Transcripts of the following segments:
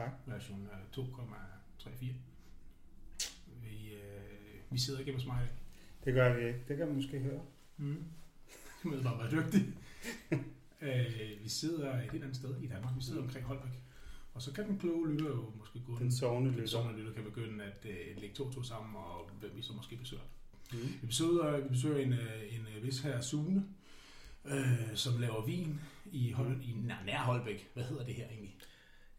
Tak. version uh, 2,34. Vi, uh, vi sidder ikke hos mig. Det gør vi ikke. Det kan man måske høre. Mm. Du må bare være dygtig. uh, vi sidder et helt andet sted i Danmark. Vi sidder omkring Holbæk. Og så kan den kloge lytter jo måske gå Den sovende den lytter. sovende lytter kan begynde at uh, lægge to to sammen, og hvem vi så måske besøger. Mm. Vi besøger, vi besøger en, øh, en øh, vis her Sune, øh, som laver vin i, Hol- i nær, nær Holbæk. Hvad hedder det her egentlig?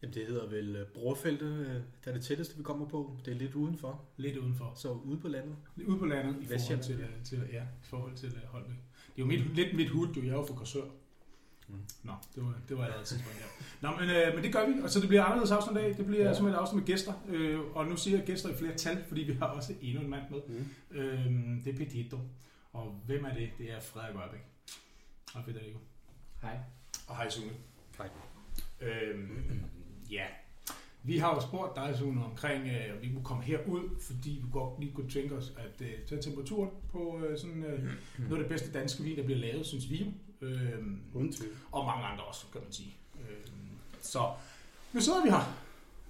Jamen, det hedder vel øh, Brorfeltet. øh, Det er det tætteste, vi kommer på. Det er lidt udenfor. Lidt udenfor. Så ude på landet. Ude på landet i forhold til, øh, til, ja, i forhold til øh, Holbæk. Det er jo mit, lidt mit hud. Jeg er jo fra Korsør. Mm. Nå, det var, det var allerede tidspunkt, ja. Nå, men, øh, men det gør vi, og så det bliver anderledes afsnit i dag. Det bliver ja. Ja. et afsnit med gæster, øh, og nu siger jeg gæster i flere tal, fordi vi har også endnu en mand med. Mm. Øh, det er Pedito. Og hvem er det? Det er Frederik Ørbæk. Hej Federico. Hej. Og hej Sune. Hej. Øhm, ja, vi har jo spurgt dig, Sune, omkring, øh, om vi kunne komme herud, fordi vi godt lige kunne tænke os at øh, tage temperaturen på øh, sådan, øh, noget af det bedste danske vin, der bliver lavet, synes vi Uden tvivl. og mange andre også, kan man sige. Øhm, så nu sidder vi her.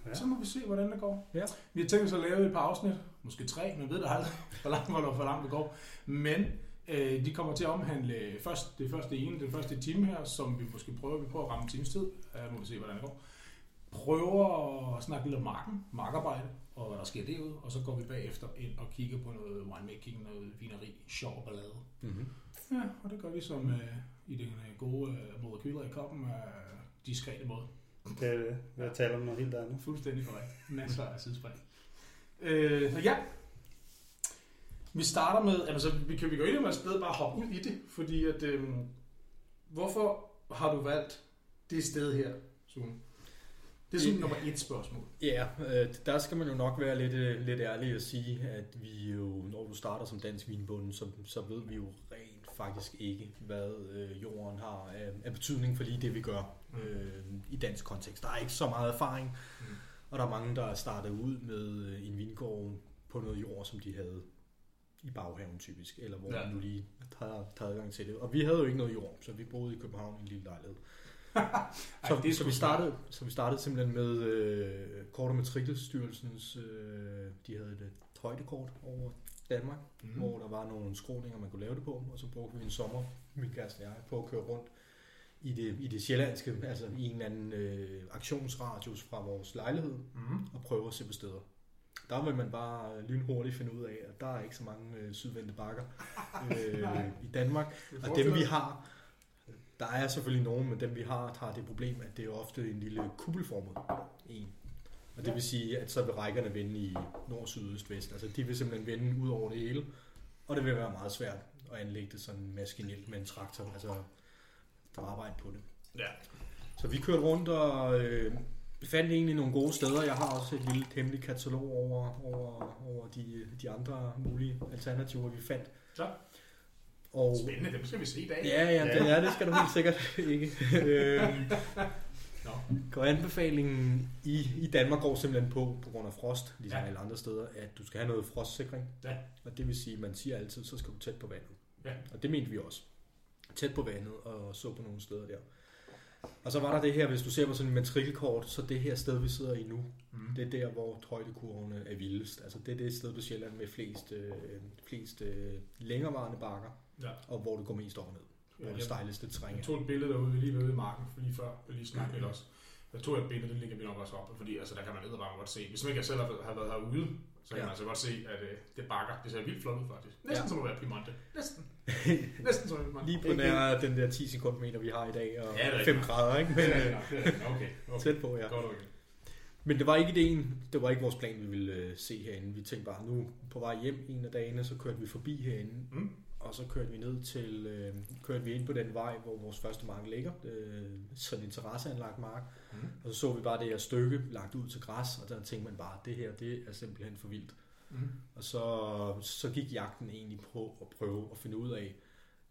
Ja. Så må vi se, hvordan det går. Ja. Vi har tænkt os at lave et par afsnit, måske tre, man ved det aldrig, hvor langt, hvor, hvor langt det går. Men øh, de kommer til at omhandle først det første ene, den første time her, som vi måske prøver, vi prøver at ramme times tid. Uh, må vi se, hvordan det går. Prøver at snakke lidt om marken, markarbejde, og hvad der sker derude, og så går vi bagefter ind og kigger på noget winemaking, noget vineri, sjov og ballade. Mm-hmm. Ja, og det gør vi som øh, i den øh, gode øh, molekyler i koppen, øh, diskrete måde. Det er det. Har talt om noget helt andet. Fuldstændig korrekt. Masser af sidespring. Øh, så ja, vi starter med, altså vi kan, vi gå ind og sted bare hoppe ud i det, fordi at, øh, hvorfor har du valgt det sted her, Sune? Det er sådan nummer et spørgsmål. Ja, øh, der skal man jo nok være lidt, øh, lidt ærlig og sige, at vi jo, når du starter som dansk vinbonde, så, så ved vi jo rent faktisk ikke, hvad øh, jorden har af, af betydning for lige det, vi gør Mm. øh, i dansk kontekst. Der er ikke så meget erfaring, Mm. og der er mange, der er startet ud med øh, en vingård på noget jord, som de havde i baghaven typisk, eller hvor Ja. man nu lige har taget adgang til det. Og vi havde jo ikke noget jord, så vi boede i København i en lille lejlighed. Ej, Så, det så, vi startede, så vi startede simpelthen med øh, Kort- og Matrikelstyrelsens, øh, de havde et højdekort over Danmark, Mm. hvor der var nogle skråninger, man kunne lave det på, og så brugte vi en sommer, min kæreste og jeg, på at køre rundt i det, i det sjællandske, altså i en eller anden øh, aktionsradius fra vores lejlighed, Mm. og prøve at se på steder. Der vil man bare øh, lynhurtigt finde ud af, at der er ikke så mange øh, sydvendte bakker øh, i Danmark. Og dem vi har, der er selvfølgelig nogen, men dem vi har, har det problem, at det er ofte en lille kuppelformet en. Og det vil sige, at så vil rækkerne vende i nord, syd, øst, vest. Altså de vil simpelthen vende ud over det hele. Og det vil være meget svært at anlægge det sådan maskinelt med en traktor. Altså der er arbejde på det. Ja. Så vi kørte rundt og øh, fandt egentlig nogle gode steder. Jeg har også et lille hemmeligt katalog over, over, over de, de andre mulige alternativer, vi fandt. Så. Og, Spændende, dem skal vi se i dag. Ja, ja, det, ja, det skal du helt sikkert ikke. Øhm, Nå. anbefalingen i, i Danmark går simpelthen på, på grund af frost, ligesom Ja. alle andre steder, at du skal have noget frostsikring. Ja. Og det vil sige, man siger altid, så skal du tæt på vandet. Ja. Og det mente vi også. Tæt på vandet og så på nogle steder der. Og så var der det her, hvis du ser på sådan en matrikelkort, så det her sted, vi sidder i nu. Det er der, hvor højdekurvene er vildest. Altså det er det sted på Sjælland med flest, øh, flest øh, længerevarende bakker, Ja. og hvor det går mest op og ned. Hvor Ja, det stejleste terræn Jeg tog et billede derude lige ved i marken, lige før, lige snakkede lidt også. Jeg tog et billede, det ligger vi nok også op, fordi altså, der kan man bare godt se. Hvis man ikke selv har været herude, så kan Ja. man altså godt se, at øh, det bakker. Det ser vildt flot ud faktisk. Næsten Ja. som at være Piemonte. Næsten. Næsten som at være Lige på nær den der 10 sekundmeter, vi har i dag, og Ja, det er 5 rigtigt. grader, ikke? Men Det er det er. Okay, okay. tæt på, ja. Godt, okay. Men det var ikke ideen, det var ikke vores plan, vi ville øh, se herinde. Vi tænkte bare, nu på vej hjem en af dagene, så kørte vi forbi herinde, Mm. og så kørte vi ned til, øh, kørte vi ind på den vej, hvor vores første mark ligger, øh, sådan en terrasseanlagt mark, Mm. og så så vi bare det her stykke lagt ud til græs, og der tænkte man bare, det her, det er simpelthen for vildt. Mm. Og så, så gik jagten egentlig på at prøve at finde ud af,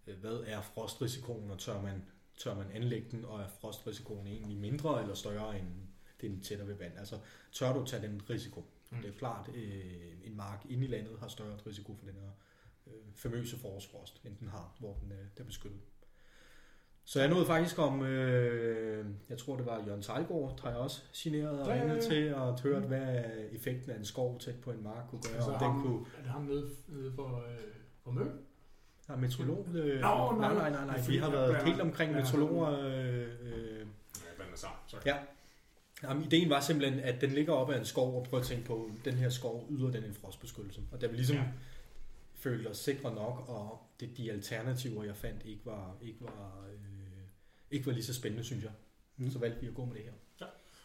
øh, hvad er frostrisikoen, og tør man, tør man anlægge den, og er frostrisikoen egentlig mindre eller større end den tættere ved vand. Altså tør du tage den risiko? Mm. Det er klart, øh, en mark inde i landet har større risiko for den her øh, famøse forårsfrost, end den har, hvor den, øh, den er beskyttet. Så jeg nåede faktisk om, øh, jeg tror det var Jørgen Tejlgaard, har jeg også signeret og ringet til og hørt, hvad effekten af en skov tæt på en mark kunne gøre. Altså, om den ham, kunne, er det ham nede, nede for, øh, for Møn? Ja, meteorolog. Øh, Nå, nej, nej. nej, nej, nej. Vi har været helt omkring Ja. meteorologer. Øh, øh, Ja. Sorry. Ja. Jamen, ideen var simpelthen, at den ligger op ad en skov, og prøv at tænke på, den her skov yder den en frostbeskyttelse. Og da vi ligesom Ja. ja. følte os sikre nok, og det, de alternativer, jeg fandt, ikke var, ikke var, øh, ikke var lige så spændende, synes jeg. Mm. Så valgte vi at gå med det her.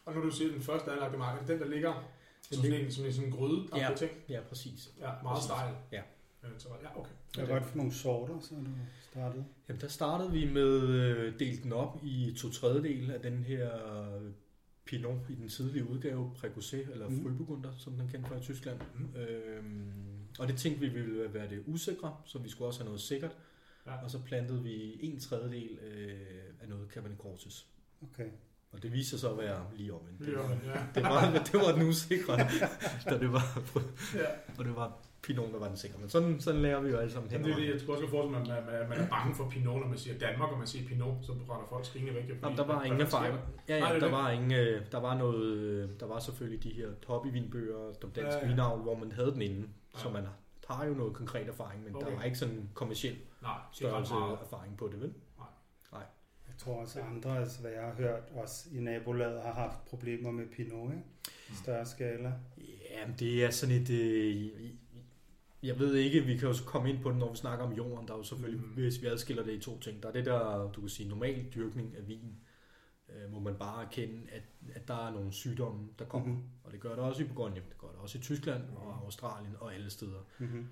Og nu du siger, den første anlagte mark, den, der ligger som Den sådan en, som en, sådan en gryde Ja. ting? Ja, præcis. Ja, meget stejl. Ja. Øh, Ja, okay. Hvad var det for nogle sorter, så du startede? Jamen, der startede vi med øh, delt den op i to tredjedel af den her Pinot i den tidlige udgave, Precocé, eller mm. Frühburgunder, som den kendte fra i Tyskland. Mhm. Øhm, og det tænkte vi ville være det usikre, så vi skulle også have noget sikkert. Ja. Og så plantede vi en tredjedel øh, af noget Cabernet Cortis. Okay. Og det viste sig så at være lige omvendt. Lige om, ja. Det var, det var den usikre, da det var, ja. og det var Pinot, der var den sikre. Men sådan, sådan lærer vi jo alle sammen Men hen. det er det, jeg tror også, at man, man, man er bange for Pinot, når man siger Danmark, og man siger Pinot, så render folk skrigende væk. Jamen, der var ingen erfaring. der? Ja, Nej, ja, er der det. var ingen, øh, der var noget, øh, der var selvfølgelig de her top i vinbøger, de danske Ja, ja, vinavl, hvor man havde den inde, Ja. så man har jo noget konkret erfaring, men Okay. der var ikke sådan kommersiel Nej, størrelse meget. erfaring på det, vel? Jeg tror også, at andre, altså hvad jeg har hørt, også i nabolaget har haft problemer med Pinot, ikke? Mm. Større skala. Ja, det er sådan et... Øh, jeg ved ikke, vi kan jo komme ind på det, når vi snakker om jorden. Der er jo selvfølgelig, Mm. mm. hvis vi adskiller det i to ting. Der er det der, du kan sige, normal dyrkning af vin, øh, må man bare erkende, at, at der er nogle sygdomme, der kommer. Mm-hmm. Og det gør det også i Bourgogne, det gør det også i Tyskland og Australien og alle steder. Mm-hmm.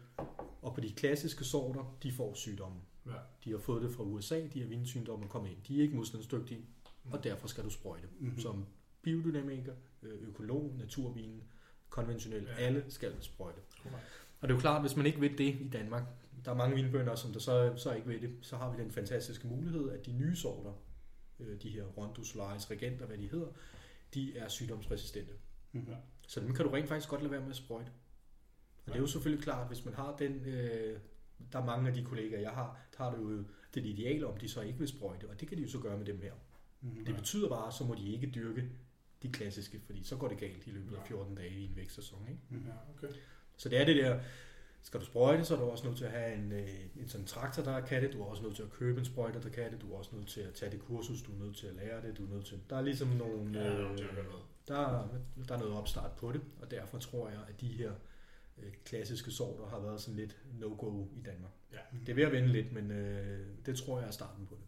Og på de klassiske sorter, de får sygdomme. Ja. De har fået det fra USA, de her vinsygdomme kommet ind. De er ikke modstandsdygtige, Mm. og derfor skal du sprøjte. Mm-hmm. Som biodynamiker, økolog, naturvin, konventionel, Ja. alle skal sprøjte. Korrekt. Og det er jo klart, hvis man ikke ved det i Danmark, der er mange vinbønder, som der så, så ikke ved det, så har vi den fantastiske mulighed, at de nye sorter, øh, de her Rondo Solaris, Regenter, hvad de hedder, de er sygdomsresistente. Mm-hmm. Så dem kan du rent faktisk godt lade være med at sprøjte. Og det er jo selvfølgelig klart, hvis man har den, øh, der er mange af de kollegaer, jeg har, der har det jo det ideal om, de så ikke vil sprøjte, og det kan de jo så gøre med dem her. Mm-hmm. Det betyder bare, så må de ikke dyrke de klassiske, fordi så går det galt i løbet af 14 dage i en vækstsæson. Ikke? Mm-hmm. Ja, okay. Så det er det der, skal du sprøjte, så er du også nødt til at have en, øh, en sådan traktor, der kan det. Du er også nødt til at købe en sprøjter, der kan det. Du er også nødt til at tage det kursus, du er nødt til at lære det. Du er nødt til, der er ligesom nogle, Ja, øh, er der, der er noget opstart på det, og derfor tror jeg, at de her øh, klassiske sorter har været sådan lidt no-go i Danmark. Ja. Det er ved at vende lidt, men øh, det tror jeg er starten på det.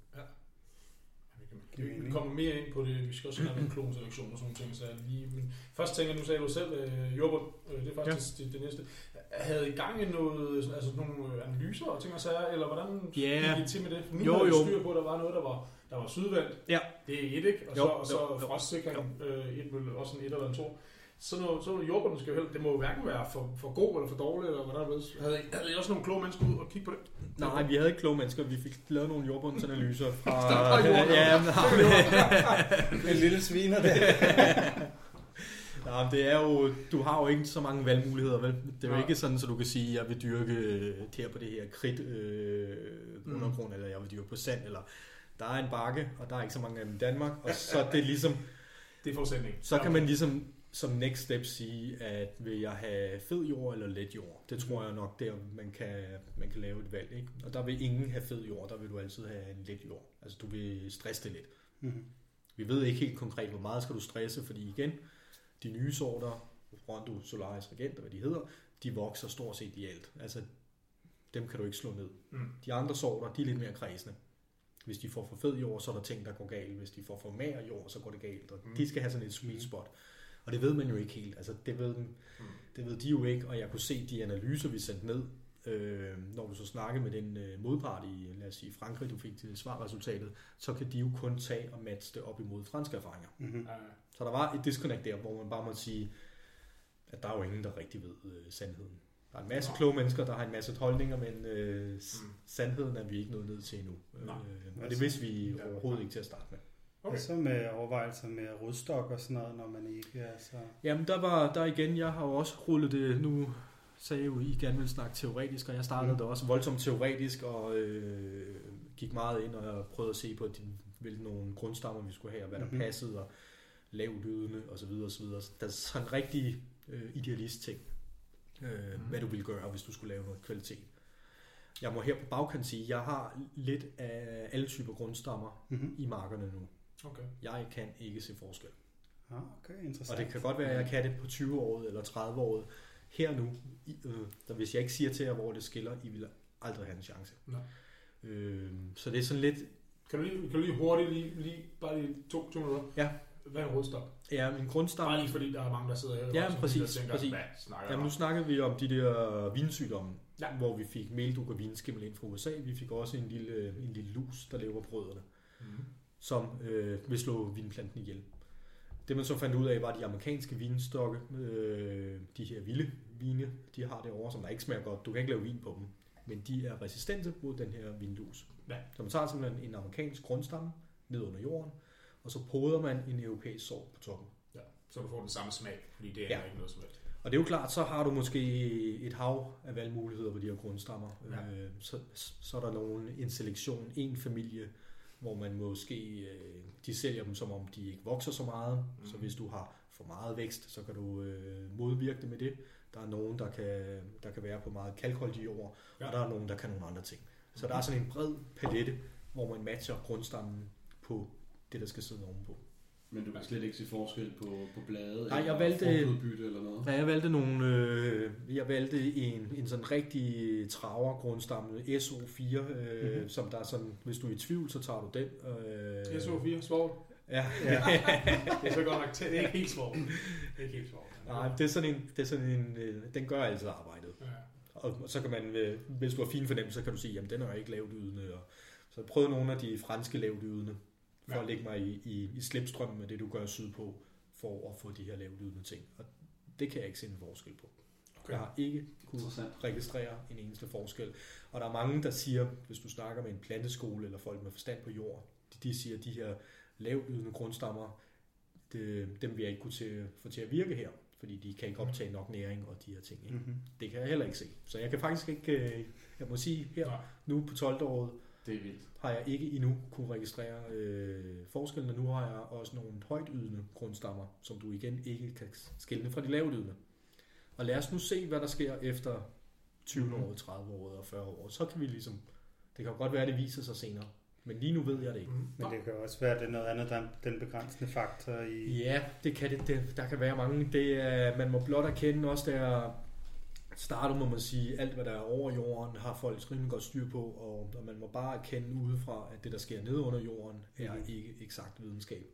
Vi, vi kommer mere ind på det. Vi skal også have nogle klonselektion og sådan nogle ting. Så lige, men først tænker jeg, nu sagde du selv, øh, Jorbert, øh, det er faktisk ja. det, det, næste. Havde I gang i noget, altså nogle øh, analyser og ting og sager, eller hvordan Ja. gik I til med det? For nu Jo, havde jo. styr på, at der var noget, der var, der var sydvendt. Ja. Det er et, ikke? Og så, Jo, og så jo, jo. frostsikring, øh, et også en et eller en to. Så noget, så noget jordbunden skal jo heller, det må jo hverken være for, for god eller for dårlig, eller hvordan det er. Havde, havde I også nogle kloge mennesker ud og kigge på det? Nej, vi havde ikke kloge mennesker. Vi fik lavet nogle jordbundsanalyser fra... Ja, men, En lille sviner der. Nej, det er jo, du har jo ikke så mange valgmuligheder, vel? Det er jo Nej. ikke sådan, så du kan sige, at jeg vil dyrke øh, her på det her kridt øh, Mm. undergrund, eller jeg vil dyrke på sand, eller der er en bakke, og der er ikke så mange af dem i Danmark, og så er det ligesom, Det er forudsætning. så kan man ligesom som next step sige, at vil jeg have fed jord eller let jord? Det tror jeg nok der, man kan, man kan lave et valg, ikke? Og der vil ingen have fed jord, der vil du altid have en let jord. Altså du vil stresse det lidt. Mm-hmm. Vi ved ikke helt konkret, hvor meget skal du stresse, fordi igen, de nye sorter, Rondo, Solaris, Regent, hvad de hedder, de vokser stort set i alt. Altså, dem kan du ikke slå ned. Mm. De andre sorter, de er lidt mere kredsende. Hvis de får for fed jord, så er der ting, der går galt. Hvis de får for mager jord, så går det galt. Og Mm. de skal have sådan et sweet spot. Og det ved man jo ikke helt. Altså, det ved, Mm. det ved de jo ikke, og jeg kunne se de analyser, vi sendte ned, øh, når du så snakkede med den øh, modpart i, lad os sige, Frankrig, du fik til svarresultatet, så kan de jo kun tage og matche det op imod franske erfaringer. Mm-hmm. Så der var et disconnect der, hvor man bare må sige, at der er jo ingen, der rigtig ved øh, sandheden. Der er en masse Nej. kloge mennesker, der har en masse holdninger, men øh, s- Mm. sandheden er vi ikke nået ned til endnu. Nej. Øh, og det vidste vi Ja. overhovedet ikke til at starte med. Okay. Og så med overvejelser med rodstok og sådan noget, når man ikke er så... Jamen, der var der igen, jeg har jo også rullet det, nu sagde jo, I gerne vil snakke teoretisk, og jeg startede Mm. mm. det også voldsomt teoretisk, og øh, gik meget ind og prøvede at se på, de, hvilke nogle grundstammer vi skulle have, og hvad der Mhm. passede, og lavlydende og så videre og så videre. Så Der er sådan en rigtig øh, idealist ting, øh, Mhm. hvad du ville gøre, hvis du skulle lave noget kvalitet. Jeg må her på bagkant sige, at jeg har lidt af alle typer grundstammer Mm-hmm. i markerne nu. Okay. Jeg kan ikke se forskel. Ah, okay, interessant. Og det kan godt være, at jeg kan det på 20 år eller 30 år. Her nu, i- øh, der hvis jeg ikke siger til jer, hvor det skiller, I vil aldrig have en chance. Nej. Øh, så det er sådan lidt, Kan du lige, kan du lige hurtigt, lige, lige, bare lige to, to minutter? Ja. Hvad er en rodstop? ja, min Bare grundstamme. lige fordi, der er mange, der sidder her. Ja, og så præcis, tænker, præcis. Snakker Jamen, nu snakkede vi om de der vinsygdomme, Ja. hvor vi fik melduk og vinskimmel ind fra USA. Vi fik også en lille, en lille lus, der lever på rødderne, Mhm. Som øh, vil slå vinplanten ihjel. Det man så fandt ud af, var de amerikanske vinstokke, øh, de her vilde vine, de har det over, som der ikke smager godt. Du kan ikke lave vin på dem, men de er resistente mod den her vinlus. Ja. Så man tager simpelthen en amerikansk grundstamme ned under jorden, og så poder man en europæisk sort på toppen. Ja, så du får den samme smag, fordi det er ja. ikke noget som helst. Og det er jo klart, så har du måske et hav af valgmuligheder på de her grundstammer. Ja. Øh, så, så er der nogen, en selektion, en familie, hvor man måske, øh, de sælger dem som om de ikke vokser så meget. Mm. Så hvis du har for meget vækst, så kan du øh, modvirke det med det. Der er nogen, der kan, der kan være på meget kalkholdige jord. Ja. og der er nogen, der kan nogle andre ting. Så der er sådan en bred palette, hvor man matcher grundstammen på det, der skal sidde ovenpå. Men du kan slet ikke se forskel på, på blade Nej, jeg valgte- eller noget? Ja, jeg valgte nogle, øh, jeg valgte en, en sådan rigtig traver grundstamme, SO4, øh, Mhm. mm-hmm. som der er sådan, hvis du er i tvivl, så tager du den. Øh, SO4, svovl. Ja. Ja. Det er så godt nok tæt. Det er ikke helt svovl. Det er ikke helt svovl. Nej, det er sådan en, det er sådan en øh, den gør altid arbejdet. Ja. Og så kan man, øh, hvis du har fin fornemmelse, så kan du sige, jamen den er ikke lavdydende. Og, så jeg prøvede nogle af de franske lavdydende, for Ja. at lægge mig i, i, i slipstrømmen med det, du gør sydpå, for at få de her lavdydende ting. Og det kan jeg ikke se en forskel på. Okay. Jeg har ikke kunne Interessant. registrere en eneste forskel. Og der er mange, der siger, hvis du snakker med en planteskole eller folk med forstand på jord, de, de siger, at de her lavydende grundstammer, det, dem vil jeg ikke kunne til, få til at virke her, fordi de kan ikke optage nok næring og de her ting. Ikke? Mm-hmm. Det kan jeg heller ikke se. Så jeg kan faktisk ikke, øh, jeg må sige her, Nej. nu på 12. året, Det er vildt. har jeg ikke endnu kunne registrere øh, forskellen, og nu har jeg også nogle højtydende grundstammer, som du igen ikke kan skille fra de lavtydende. Og lad os nu se, hvad der sker efter 20 Mhm. år, 30 år og 40 år. Så kan vi ligesom, det kan jo godt være, at det viser sig senere. Men lige nu ved jeg det ikke. Mm. Men det kan også være, at det er noget andet, der er den begrænsende faktor i... Ja, det kan det. det der kan være mange. Det er, man må blot erkende også, der startet, må man sige, alt hvad der er over jorden, har folk rimelig godt styr på, og, og man må bare erkende udefra, at det, der sker nede under jorden, er Mhm. ikke eksakt videnskab.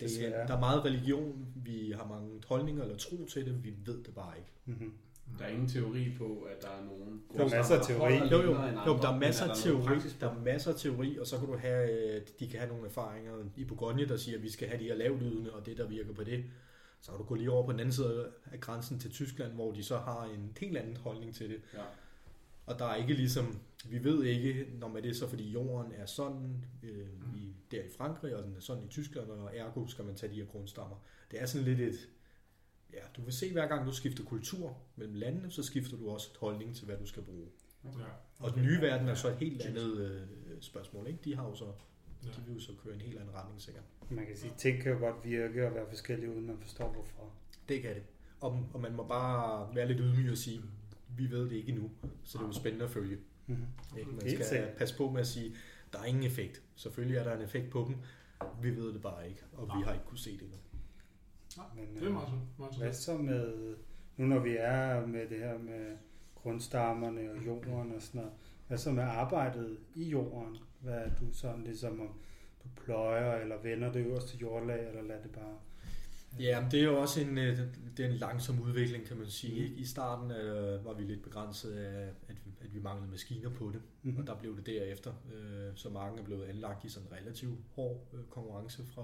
Det, Desværre. der er meget religion, vi har mange holdninger eller tro til det, vi ved det bare ikke. Mm-hmm. Der er ingen teori på, at der er nogen... Der er masser af teori. Jo, jo, jo der er masser af af teori, der er masser af teori, og så kan du have, øh, de kan have nogle erfaringer i Bourgogne, der siger, at vi skal have de her lavlydende, og det, der virker på det. Så kan du gå lige over på den anden side af grænsen til Tyskland, hvor de så har en helt anden holdning til det. Ja. Og der er ikke ligesom, vi ved ikke, når man det er så, fordi jorden er sådan øh, i, der i Frankrig, og den er sådan i Tyskland, og ergo skal man tage de her grundstammer. Det er sådan lidt et, ja, du vil se hver gang du skifter kultur mellem landene, så skifter du også holdning til, hvad du skal bruge. Ja. Og den nye verden er så et helt andet øh, spørgsmål, ikke? De har jo så, Ja. de vil jo så køre en helt anden retning sikkert. Man kan sige, at ting kan jo godt virke og være forskellige, uden man forstår hvorfor. Det kan det. Og, og man må bare være lidt ydmyg og sige, vi ved det ikke endnu, så det er jo spændende at følge. Mm-hmm. Ikke? Man skal sikkert. passe på med at sige, der er ingen effekt. Selvfølgelig er der en effekt på dem. Vi ved det bare ikke, og vi Nej. har ikke kunne se det endnu. Men, Det er meget, sundt, meget Hvad så med, nu når vi er med det her med grundstammerne og jorden og sådan noget, hvad med arbejdet i jorden? Hvad er du sådan ligesom om du pløjer eller vender det øverste jordlag, eller lader det bare... Ja, men det er jo også en, øh, det er en langsom udvikling, kan man sige. Mm. Ikke? I starten øh, var vi lidt begrænset af, at, vi- at vi manglede maskiner på det, Mhm. og der blev det derefter. Øh, så marken er blevet anlagt i sådan en relativt hård øh, konkurrence fra,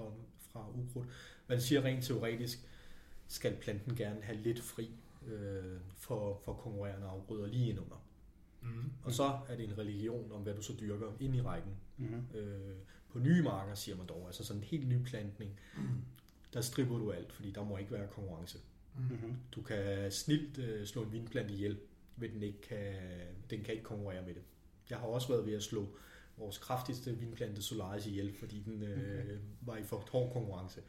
fra ukrudt. Man siger rent teoretisk, skal planten gerne have lidt fri øh, for, for konkurrerende afgrøder lige indunder. Mm. Og så er det en religion om, hvad du så dyrker ind i rækken. Mm-hmm. Øh, på nye marker, siger man dog, altså sådan en helt ny plantning, der stripper du alt, fordi der må ikke være konkurrence. Mm-hmm. Du kan snilt øh, slå en vinplante ihjel, men den, ikke kan, den kan ikke konkurrere med det. Jeg har også været ved at slå vores kraftigste vinplante Solaris ihjel, fordi den øh, var i for hård konkurrence.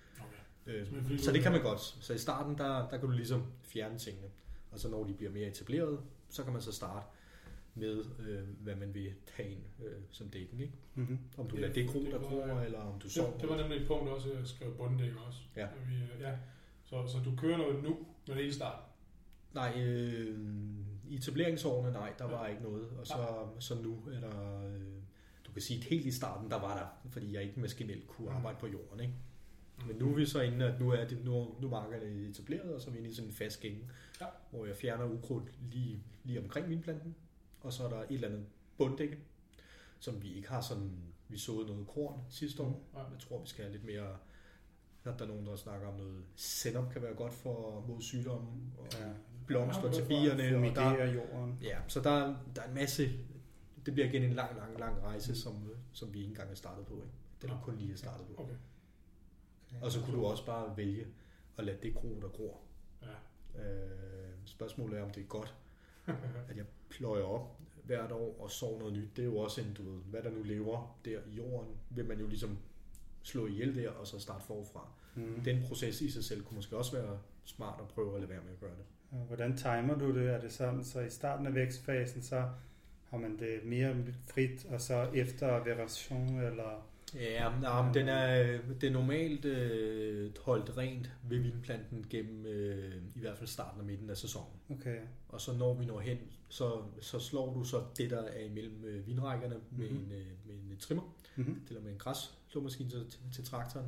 Okay. Øh, så det kan man godt. Så i starten, der, der kan du ligesom fjerne tingene. Og så når de bliver mere etableret, så kan man så starte med, øh, hvad man vil tage ind øh, som dækken. Ikke? Mm-hmm. Om du Ja, lader det gro, det der gror, eller om du Det, sover. det var nemlig et punkt også, jeg skrev bunddæk også. Ja. At Vi, øh, ja. Så, så du kører noget nu, men ikke i starten. Nej, øh, i etableringsårene, nej, der var ikke noget. Og så, så nu er der, øh, du kan sige, at helt i starten, der var der, fordi jeg ikke maskinelt kunne Mm. arbejde på jorden. Ikke? Men nu er vi så inde, at nu er, det, nu, nu er markerne etableret, og så er vi inde i sådan en fast gænge, Ja. hvor jeg fjerner ukrudt lige, lige omkring vinplanten, og så er der et eller andet bunddække, som vi ikke har sådan, vi såede noget korn sidste år. Ja. Jeg tror, vi skal have lidt mere, at der er nogen, der snakker om noget senop kan være godt for mod sygdomme, og Ja. blomster Ja, til er bierne, og der, jorden. Ja, så der, der er en masse... Det bliver igen en lang, lang, lang rejse, som, som vi ikke engang er startet på. Ikke? Det er kun lige er startet på. Okay. Og så kunne du også bare vælge at lade det gro, der gror. Ja. Øh, spørgsmålet er, om det er godt, at jeg pløjer op hvert år og sår noget nyt. Det er jo også en, du ved, hvad der nu lever der i jorden, vil man jo ligesom slå ihjel der, og så starte forfra. Mm. Den proces i sig selv kunne måske også være smart at prøve at lade være med at gøre det. Hvordan timer du det? Er det sådan, så i starten af vækstfasen, så har man det mere frit, og så efter veration, eller... Ja, nej, men den er, det er normalt øh, holdt rent ved vinplanten gennem øh, i hvert fald starten og midten af sæsonen. Okay, Og så når vi når hen, så, så slår du så det, der er imellem øh, vinrækkerne med, Mhm. en, øh, med en trimmer, mm-hmm. eller med en græsslåmaskine til, til, traktoren.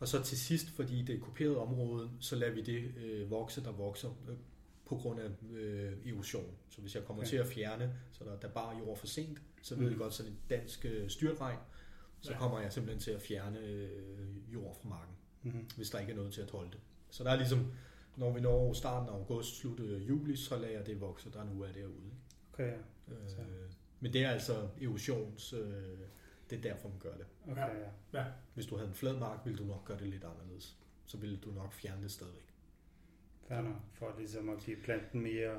Og så til sidst, fordi det er kuperet område, så lader vi det øh, vokse, der vokser øh, på grund af øh, erosion. Så hvis jeg kommer Okay. til at fjerne, så der, der er bare jord for sent, så ved Mhm. jeg godt, sådan en dansk øh, styrtregn, så Ja. kommer jeg simpelthen til at fjerne øh, jord fra marken, Mm-hmm. hvis der ikke er noget til at holde det. Så der er ligesom, når vi når starten af august, slut øh, juli, så lader jeg det vokse, der nu er derude. Okay, ja. Øh, men det er altså erosions, øh, det er derfor, man gør det. Okay, ja. Hvis du havde en flad mark, ville du nok gøre det lidt anderledes. Så ville du nok fjerne det stadigvæk. Nok, for ligesom at give planten mere...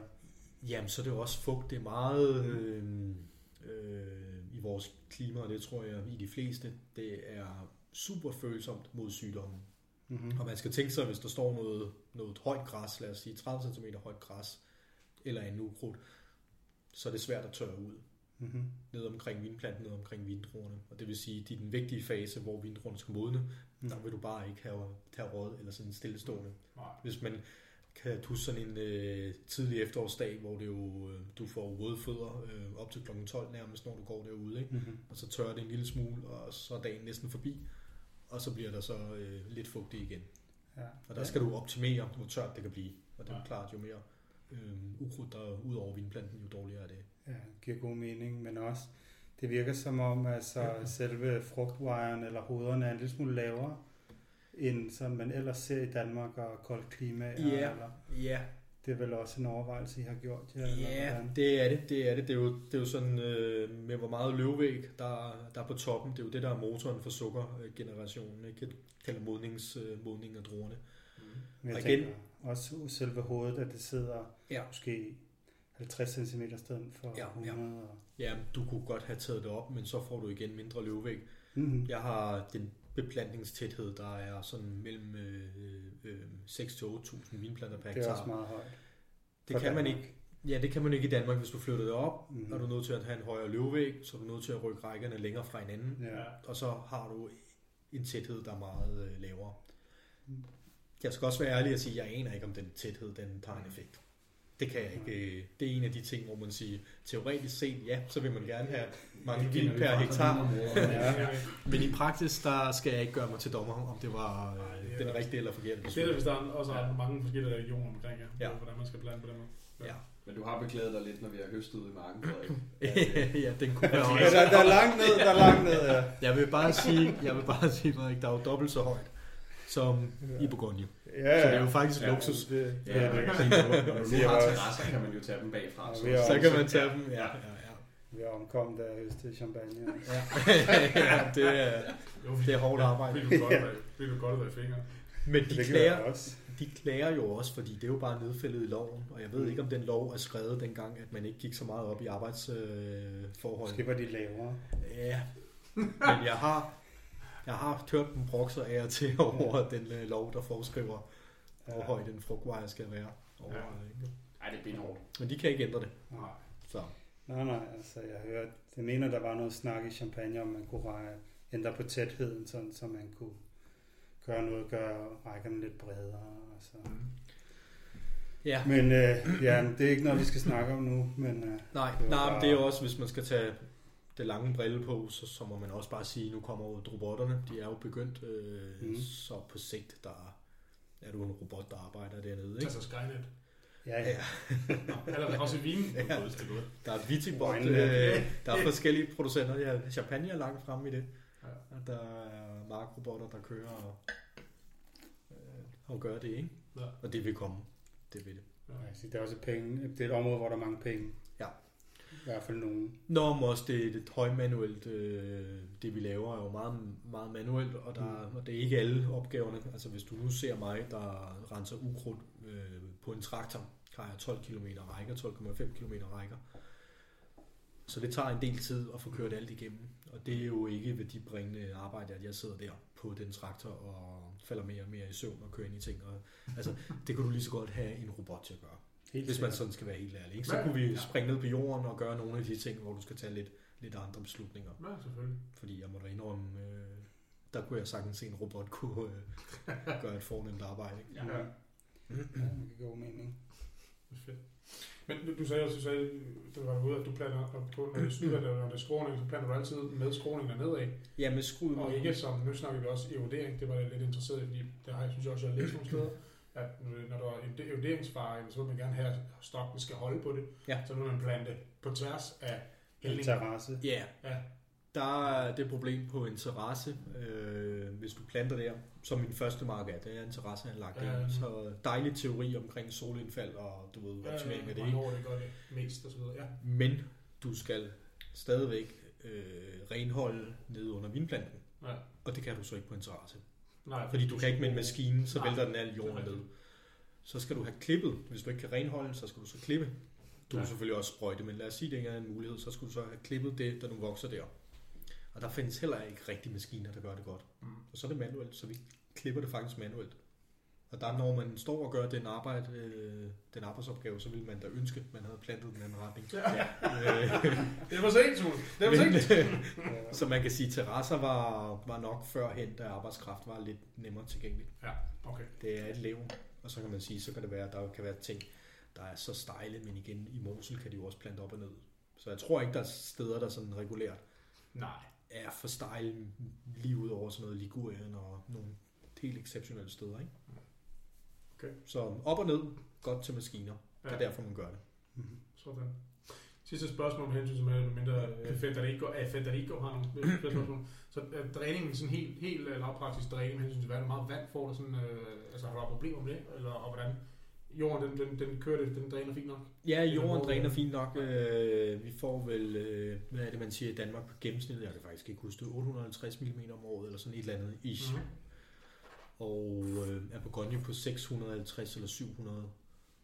Jamen, så er det jo også fugt. Det er meget øh, øh, i vores klima, og det tror jeg i de fleste, det er super følsomt mod sygdommen. Mm-hmm. Og man skal tænke sig, hvis der står noget, noget højt græs, lad os sige 30 cm højt græs, eller en ukrudt, så er det svært at tørre ud Mm-hmm. ned omkring vinplanten, ned omkring vindruerne. Og det vil sige, at i den vigtige fase, hvor vindruerne skal modne, Mm. der vil du bare ikke have, have råd eller sådan stillestående. Nej. Hvis man kan huske sådan en øh, tidlig efterårsdag, hvor det jo, øh, du får våde fødder øh, op til kl. 12 nærmest, når du går derude, ikke? Mm-hmm. og så tørrer det en lille smule, og så er dagen næsten forbi, og så bliver der så øh, lidt fugtigt igen. Ja. Og der skal du optimere, hvor tørt det kan blive. Og det er Ja. jo klart, jo mere øh, ukrudt der er ud over vindplanten, jo dårligere er det. Ja, giver god mening, men også, det virker som om, altså selve frugtwejeren eller hovederne er en lille smule lavere, end som man ellers ser i Danmark og koldt klima. Ja. Eller, Ja, det er vel også en overvejelse, I har gjort, ja? ja hvordan? det er det. Det er det. Det er jo, det er jo sådan øh, med hvor meget løvvæg, der, der er på toppen. Det er jo det, der er motoren for sukkergenerationen. Ikke? Kalder modnings, øh, modning af druerne. Men jeg og igen- også selve hovedet, at det sidder Ja. måske 50 cm stedet for Ja, ja. 100. Og... Ja, du kunne godt have taget det op, men så får du igen mindre løvvæg. Mm-hmm. Jeg har den beplantningstæthed, der er sådan mellem øh, øh, 6 til 8.000 vinplanter per Det hektar. er også meget højt. det kan man Danmark. ikke. Ja, det kan man ikke i Danmark, hvis du flytter det op. Mhm. Er du nødt til at have en højere løvvæg, så er du nødt til at rykke rækkerne længere fra hinanden. Ja. Og så har du en tæthed, der er meget øh, lavere. Mm. Jeg skal også være ærlig og sige, at jeg aner ikke, om den tæthed den tager en effekt. Det kan jeg ikke. øh, Det er en af de ting, hvor man siger, teoretisk set, ja, så vil man gerne have mange vildt per hektar. Ja. Men i praksis, der skal jeg ikke gøre mig til dommer, om det var Nej, øh, det er den rigtige eller forkerte Det er beslutning. hvis der er også er mange forskellige regioner omkring, ja. Ja. ja. hvordan man skal blande på den måde. Ja. Men du har beklaget dig lidt, når vi har høstet ud i marken, Frederik. ja, den kunne være Ja, højere. der, der er langt ned, der er langt ned, ja. Jeg vil bare sige, jeg vil bare sige, Frederik, der er jo dobbelt så højt som i Bourgogne. Ja, Så det er jo faktisk Ja. luksus. Det, Ja, det, man det, kan sige, når du nu siger har terrasser, kan man jo tage dem bagfra. Ja, så- har Så kan man tage dem. Ja, ja, ja. vi er omkommet af høstet champagne. ja. ja det, er, Jo, det er hårdt arbejde. Fordi du godt, ja. fordi du godt ud af fingeren. Men de klager, være også. de klager jo også, fordi det er jo bare nedfældet i loven, og jeg ved Mm. ikke, om den lov er skrevet dengang, at man ikke gik så meget op i arbejdsforhold. Øh. Måske var de lavere. Ja, men jeg har, jeg har hørt dem brokser af og til over den øh, lov, der foreskriver, hvor høj den frugtvejer skal være. Over, Ja. ja. Ej, det er benhårdt. Men de kan ikke ændre det. Nej. Så. Nej, nej, altså jeg hørte, jeg mener, der var noget snak i Champagne, om man kunne ændre på tætheden, sådan, så man kunne gøre noget, gøre rækkerne lidt bredere. Altså. Mm. Ja, Men øh, ja, det er ikke noget, vi skal snakke om nu, men øh, nej, Det nej, men bare- det er jo også, hvis man skal tage det lange brille på, så, så må man også bare sige, nu kommer jo robotterne, de er jo begyndt, øh, mm. så på sigt, der er du en robot, der arbejder dernede. Ikke? Altså Skynet. ja, ja. Eller også i Wien. Ja. Er er. Der er Vitibot, Wine øh, der er forskellige producenter. Ja, Champagne er langt fremme i det. Ja. Der er markrobotter, der kører og, øh, og gør det, ikke? Ja. Og det vil komme. Det vil det. Sige, Det er også penge, det er et område, hvor der er mange penge. I hvert fald nogen. Nå, men også det lidt højmanuelt. Øh, det vi laver er jo meget, meget manuelt, og, der, Mm. og det er ikke alle opgaverne. Altså hvis du nu ser mig, der renser ukrudt øh, på en traktor, har jeg 12 km rækker, 12,5 km rækker. Så det tager en del tid at få kørt alt igennem. Og det er jo ikke værdibringende arbejde, at jeg sidder der på den traktor og falder mere og mere i søvn og kører ind i ting. Og, altså, det kunne du lige så godt have en robot til at gøre. Helt Hvis man sådan skal være helt ærlig. Ikke? Så Ja, kunne vi ja. springe ned på jorden og gøre nogle af de ting, hvor du skal tage lidt, lidt andre beslutninger. Ja, selvfølgelig. Fordi jeg må da indrømme, øh, der kunne jeg sagtens se en robot kunne øh, gøre et fornemt arbejde. Ikke? Ja. ja. det giver god mening. Det er fedt. Men du, du sagde også, du sagde, du var ude, at du planter, når du, når det snyder, når det er skråning, så planter du altid med skråning dernede af. Ja, med skrud Og ikke som, nu snakker vi også erodering, det var jeg lidt interesseret i, fordi det har jeg, synes jeg også, jeg har læst nogle steder, at når der er en eroderingsfare, så vil man gerne have, at stokken skal holde på det. Ja. Så vil man plante på tværs af En hældningen. terrasse. Ja, Ja. der er det problem på en terrasse, øh, hvis du planter der, som min første mark er, det er en terrasseanlagt. Ja, Ja, ja. så dejlig teori omkring solindfald og du ved, optimering af det. Ja, Ikke? hvor det gør det mest og så videre. Ja. Men du skal stadigvæk øh, renholde ned under vindplanten. ja. Og det kan du så ikke på en terrasse. Nej, Fordi du kan ikke med en maskine, så Nej, vælter den al jorden ned. Så skal du have klippet. Hvis du ikke kan renholde, så skal du så klippe. Du Ja. kan selvfølgelig også sprøjte, men lad os sige, det ikke er en mulighed. Så skal du så have klippet det, der nu vokser der. Og der findes heller ikke rigtig maskiner, der gør det godt. Mm. Og så er det manuelt, så vi klipper det faktisk manuelt. Og der, når man står og gør den, arbejde, øh, den arbejdsopgave, så ville man da ønske, at man havde plantet den anden retning. Ja. Øh, Det var sent, Tul. Det var sent. Ja. så man kan sige, at terrasser var, var nok førhen, da arbejdskraft var lidt nemmere tilgængelig. Ja, okay. Det er et levn, og så kan man sige, så kan det være, at der kan være ting, der er så stejle, men igen i Mosel kan de jo også plante op og ned. Så jeg tror ikke, der er steder, der sådan regulært Nej. er for stejle lige ud over sådan noget Ligurien og nogle helt exceptionelle steder. Ikke? Okay. Så op og ned, godt til maskiner. Det er Ja. derfor, man gør det. Mhm. Sådan. Sidste spørgsmål med hensyn til med mindre øh, Federico, øh, Federico har nogle spørgsmål. Så øh, dræningen, sådan helt, helt lavpraktisk dræning med hensyn til vand, hvor meget vand får du sådan, øh, altså har du problemer med det, eller og hvordan? Jorden, den, den, den kører det, den dræner fint nok. Ja, Eller jorden dræner fint nok. Øh, vi får vel, øh, hvad er det, man siger i Danmark på gennemsnit? Jeg kan faktisk ikke huske det. 850 mm om året, eller sådan et eller andet ish. Mhm. Og øh, er på Gonje på 650 eller 700.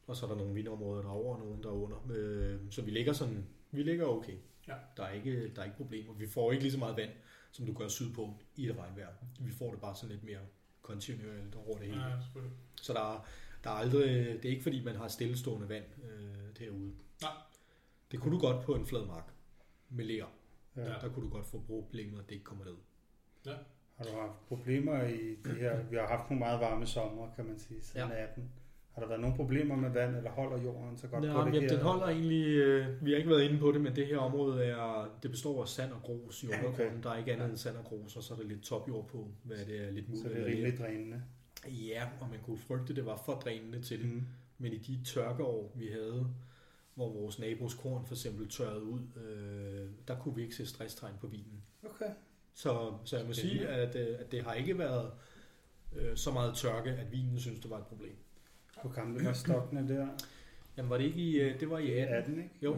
Og så er der nogle vindområder, der er over, og nogle, der er under. Øh, så vi ligger sådan, vi ligger okay. Ja. Der, er ikke, der er ikke problemer. Vi får ikke lige så meget vand, som du gør sydpå i et regnvejr. Vi får det bare sådan lidt mere kontinuerligt over det hele. Ja, selvfølgelig. Så der, er- der er aldrig, det er ikke fordi, man har stillestående vand øh, derude. Nej. Det kunne du godt på en flad mark med ler. Ja. Ja. Der kunne du godt få problemet, at det ikke kommer ned. Har du haft problemer i de her... Vi har haft nogle meget varme sommer, kan man sige, siden Ja. ja. 18. Har der været nogle problemer med vand, eller holder jorden så godt Nå, på det men her? den holder egentlig, øh, vi har ikke været inde på det, men det her område er, det består af sand og grus i Ja, undergrunden. okay. Der er ikke andet end sand og grus, og så er der lidt topjord på, hvad det er, lidt Så muligt. det er rimelig drænende. Ja, og man kunne frygte, det var for drænende til det. Mm. Men i de tørkeår, vi havde, hvor vores nabos korn for eksempel tørrede ud, øh, der kunne vi ikke se stresstegn på vinen. Okay. Så, så jeg må Spændende. sige, at, øh, at det har ikke været øh, så meget tørke, at vinen synes, det var et problem. Hvor gamle var stokkene der? Jamen var det ikke i, øh, det var i 18, 18, ikke? Jo.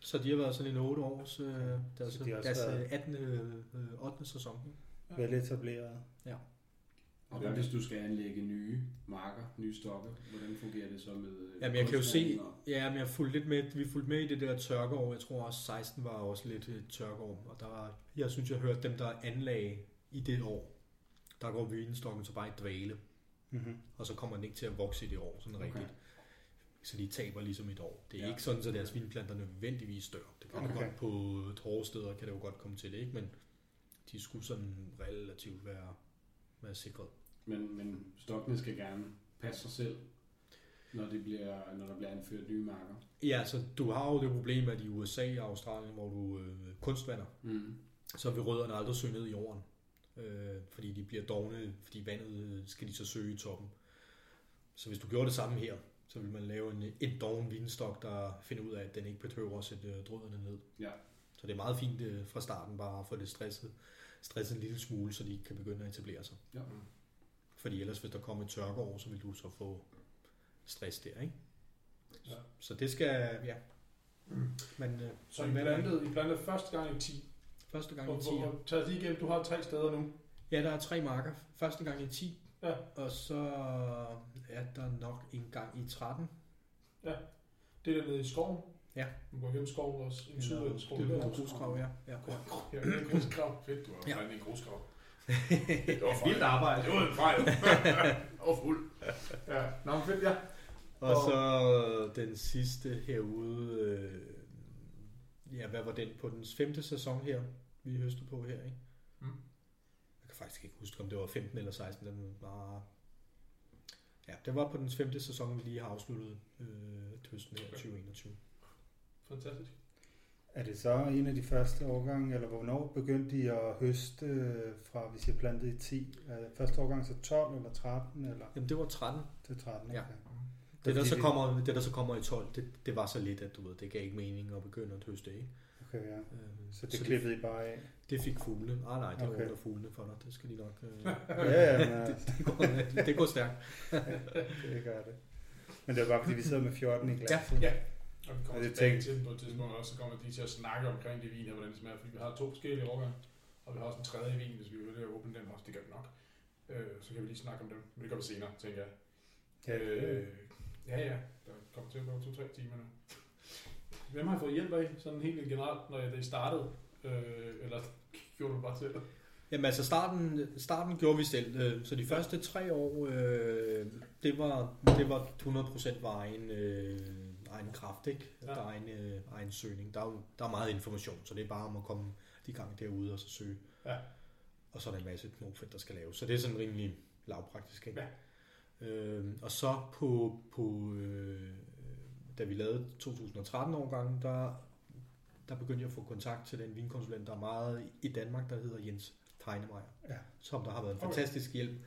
Så, de har været sådan en 8 års, øh, deres, Så de deres været- øh, 18. Øh, 8. sæson. ikke? vel etableret. Ja. Og hvad hvis du skal anlægge nye marker, nye stokke? Hvordan fungerer det så med øh, Jamen, jeg kan jo se, og- ja, men jeg fulgte lidt med, vi fulgte med i det der tørkeår. Jeg tror også 16 var også lidt et tørkeår. Og der var, jeg synes, jeg hørte dem, der anlagde i det år. Der går vinstokken så bare i dvale. Mm-hmm. Og så kommer den ikke til at vokse i det år, sådan Okay. rigtigt. Så de taber ligesom et år. Det er Ja. ja. ikke sådan, at deres vinplanter nødvendigvis dør. Det kan okay. Godt på hårde steder, kan det jo godt komme til det, ikke? Men de skulle sådan relativt være, være sikret. Men, men stokkene skal gerne passe sig selv, når, det bliver, når der bliver anført nye marker. Ja, så du har jo det problem, at i USA og Australien, hvor du øh, kunstvander, Mm. så vil rødderne aldrig søge ned i jorden. Øh, fordi de bliver dogne, fordi vandet øh, skal de så søge i toppen. Så hvis du gjorde det samme her, så vil man lave en, en doven vinstok, der finder ud af, at den ikke behøver at sætte øh, drødderne ned. Ja. Så det er meget fint øh, fra starten bare at få det stresset, stresset en lille smule, så de kan begynde at etablere sig. Ja. Fordi ellers, hvis der kommer et tørkeår, så vil du så få stress der, ikke? Ja. Så det skal, ja. Men øh, Så I plantede, I plantede første gang i 10. første gang Hvor, i 10 hvor, hvor, tag lige igennem. Du har tre steder nu. Ja, der er tre marker. Første gang i 10, Ja. og så er der nok en gang i 13. Det er dernede i skoven. Ja. Du går igennem skoven også. En syd af skoven. Det er en grusgrav, ja. ja. Ja, det er en grusgrav. Fedt, du har Ja. ja. Det var Vildt arbejde. Det var en fejl. Og fuld. Ja, nå, men fedt, ja. Og så den sidste herude, øh, ja, hvad var den på den femte sæson her, vi høster på her, ikke? Mm. Jeg kan faktisk ikke huske, om det var 15 eller 16, den var... Ja, det var på den femte sæson, vi lige har afsluttet øh, høsten her, 2021. Fantastisk. Er det så en af de første årgange, eller hvornår begyndte de at høste øh, fra, hvis jeg plantede i 10? Er det første årgang så 12 eller 13 eller Jamen, det var 13. til 13? Ja. Okay. Det der, så det- kommer, det, der så kommer i 12, det, det var så lidt, at du ved, det gav ikke mening at begynde at høste, ikke? Okay, ja. Øh, Så det klippede I bare af? Det fik fugle. Ah nej, det Okay. okay. fuglene for dig. Det skal de nok... Øh, Ja, ja, men, altså, det, går, det går stærkt. det gør det. Men det var bare, fordi vi sidder med 14 i glasset. Ja. Og vi kommer Og det tilbage til den på et tidspunkt også, så kommer de til at snakke omkring det vin her, hvordan det smager, fordi vi har to forskellige årgange, og vi har også en tredje vin, hvis vi vil at åbne den også, det gør vi nok. Øh, så kan vi lige snakke om dem, men det gør vi senere, tænker jeg. Ja, Øh, ja, ja, der kommer til at gå to-tre timer nu. Hvem har I fået hjælp af, sådan helt generelt, når det startede? Øh, eller gjorde du bare selv? Jamen altså, starten, starten gjorde vi selv. øh, Så de første tre år, øh, det, var, det var 100% var egen, øh, egen kraft, ikke? Ja. Der er egen, øh, egen søgning. Der er, jo- der er meget information, så det er bare om at komme i gang derude og så søge. Ja. Og så er der en masse knofedt, der skal laves. Så det er sådan rimelig lavpraktisk, ikke? Ja. Øh, og så på, på øh, da vi lavede 2013-årgangen, der, der begyndte jeg at få kontakt til den vinkonsulent, der er meget i Danmark, der hedder Jens Teinemeyer, Ja. som der har været en Okay. fantastisk hjælp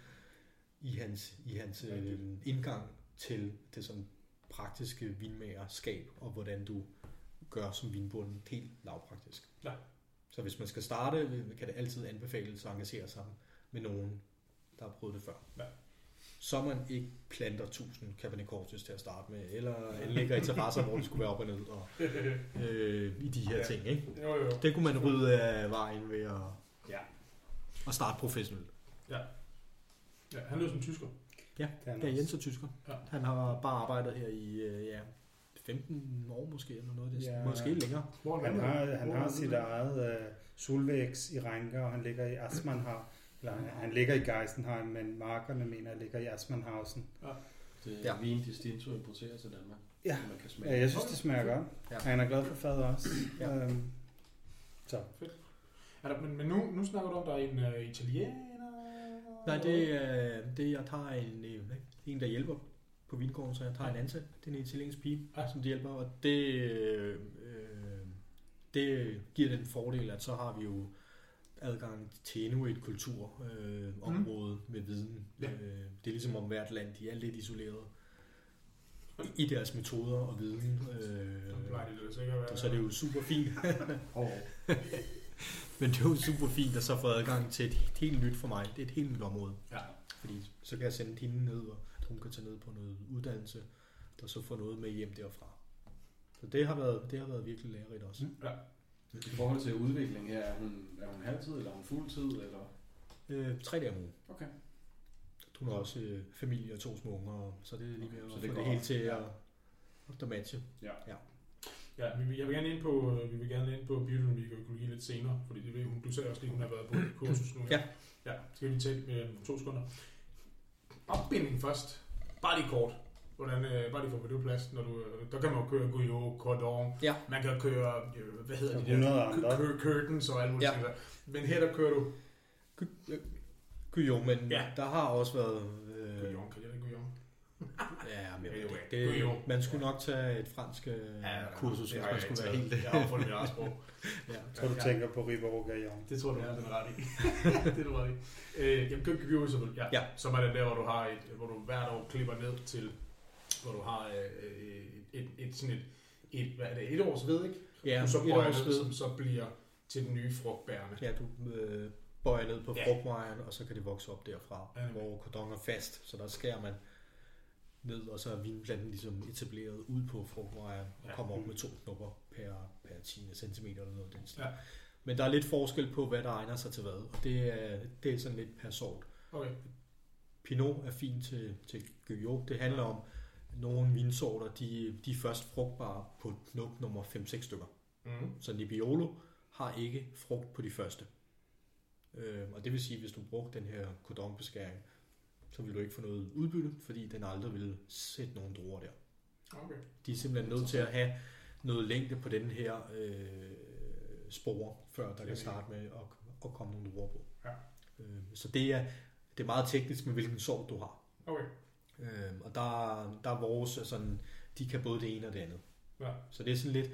i hans, i hans øh, indgang til det sådan praktiske vinmagerskab, og hvordan du gør som vinbunden helt lavpraktisk. Ja. Så hvis man skal starte, kan det altid anbefales at engagere sig med nogen, der har prøvet det før. Ja. Så man ikke planter 1000 Cabernet Cortis til at starte med, eller anlægger i terrasser, hvor det skulle være op og ned, og, øh, i de her Ja. ja. ting. Ikke? jo, jo. Det kunne man rydde af vejen ved at, Ja. at starte professionelt. Ja, han lød som tysker. Det er Ja. Jens er tysker. Ja. Han har bare arbejdet her i øh, ja, 15 år måske, eller noget. Det er Ja. måske længere. Hvor Han har, han har sit eget uh, Solvæks i Ranker, og han ligger i Asmanhau. Eller han, han ligger i Geisenheim, men markerne mener, at ligger i Asmanhausen. Det er Ja. ja. vin, Distinto importerer til Danmark. Ja. Man kan smage. Ja, jeg synes, det smager godt. Ja. Han er glad for fadet også. Ja. Øhm, så. Er der, men, men nu, nu snakker du om, der er en uh, italiener? Nej, det er, det, jeg tager en, øh, en, der hjælper på vingården, så jeg tager en ansat. Det er en italiensk pige, Ja. som de hjælper, og det, øh, øh, det giver den fordel, at så har vi jo adgang til endnu et kulturområde øh, område med viden. Ja. Øh, det er ligesom om hvert land, de er lidt isoleret i deres metoder og viden. Øh, Så plejer det sikkert at være. så er det jo super fint. Men det er jo super fint at så få adgang til et helt nyt for mig. Det er et helt nyt område. Ja. Fordi så kan jeg sende hende ned, og hun kan tage ned på noget uddannelse, der så får noget med hjem derfra. Så det har været, det har været virkelig lærerigt også. Mm. I forhold til udvikling her, er hun, er hun halvtid, eller er hun fuldtid, eller? Øh, tre dage om ugen. Okay. Hun har også øh, familie og to små unger, så det er lige ved Så at det få går det hele til Ja. at, at matche. Ja, vi vil, jeg vil gerne ind på, øh, vi vil gerne ind på biodynamik og økologi lidt senere, fordi det ved hun, du sagde også lige, hun har været på et kursus nu. Ja. Ja, skal vi lige tage med to sekunder. Opbinding først. Bare lige kort. Hvordan, øh, bare lige for på det plads, når du, øh, der kan man jo køre Guyot, Cordon, Ja. man kan køre, øh, hvad hedder Der er de 100 der. Cur- curtains og alt muligt. Ja. Ja. Men her der kører du, jo, men Ja. ja. der har også været... Øh, Guyon, kan jeg det Guyon? ja, men jeg det, jo. det, man skulle nok tage et fransk øh, kursus, hvis man skulle være helt... Jeg har fundet mit eget sprog. ja. Så du Ja. tænker på Ribero Gaillon. Det tror du, Ja. ja. den er ret i. det er du ret i. Øh, jamen, Gyp selvfølgelig, ja. Ja. ja. Som er den der, hvor du har et, hvor du hvert år klipper ned til, hvor du har øh, et, et, sådan et, et, hvad er det, et års ved, ikke? Ja, du så et bøjer års ved. som så bliver til den nye frugtbærende. Ja, du øh, bøjer ned på Ja. frugtmejeren, og så kan det vokse op derfra, Ja, ja, hvor kordon er fast. Så der skærer man ned, og så er vinplanten ligesom etableret ud på frugtmejeren, og Ja. kommer op med to knopper per, per 10 cm eller noget af den stil. Ja. Men der er lidt forskel på, hvad der egner sig til hvad, og det er, det er sådan lidt per sort. Okay. Pinot er fint til, til Guyot. Det handler om, nogle vinsorter, de, de er først frugtbare på knop nummer 5-6 stykker. Mm. Så Nebbiolo har ikke frugt på de første. Øh, og det vil sige, at hvis du brugte den her cordonbeskæring, så vil du ikke få noget udbytte, fordi den aldrig vil sætte nogen druer der. Okay. De er simpelthen nødt til at have noget længde på den her øh, spore, før der kan starte med at, at komme nogle druer på. Ja. Øh, så det er, det er meget teknisk med, hvilken sort du har. Okay. Øh, og der, der er vores sådan, de kan både det ene og det andet. Ja. Så det er sådan lidt,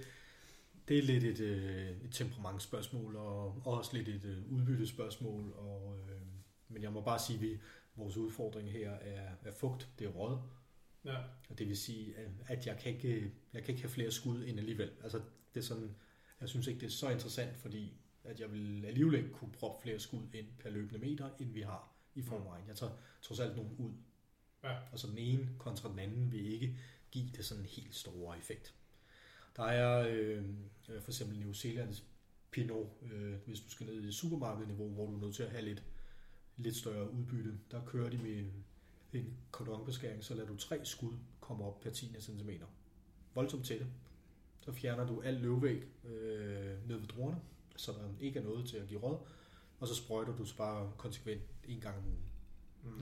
det er lidt et, øh, et temperamentsspørgsmål, og også lidt et øh, udbyttespørgsmål. Og, øh, men jeg må bare sige, at vi, vores udfordring her er, er fugt, det er råd. Ja. Og det vil sige, at- jeg kan ikke, jeg kan ikke have flere skud end alligevel. Altså, det er sådan, jeg synes ikke, det er så interessant, fordi at jeg vil alligevel ikke kunne proppe flere skud ind per løbende meter, end vi har i forvejen. Jeg tager trods alt nogle ud. Ja. Og så den ene kontra den anden vil ikke give det sådan en helt store effekt. Der er øh, øh, for eksempel New Zealands Pinot, øh, hvis du skal ned i supermarkedniveau, hvor du er nødt til at have lidt, lidt større udbytte. Der kører de med en cordonbeskæring, så lader du tre skud komme op per 10 cm. Voldsomt tætte. Så fjerner du al løvvæg øh, ned ved druerne, så der ikke er noget til at give råd, og så sprøjter du så bare konsekvent en gang om ugen.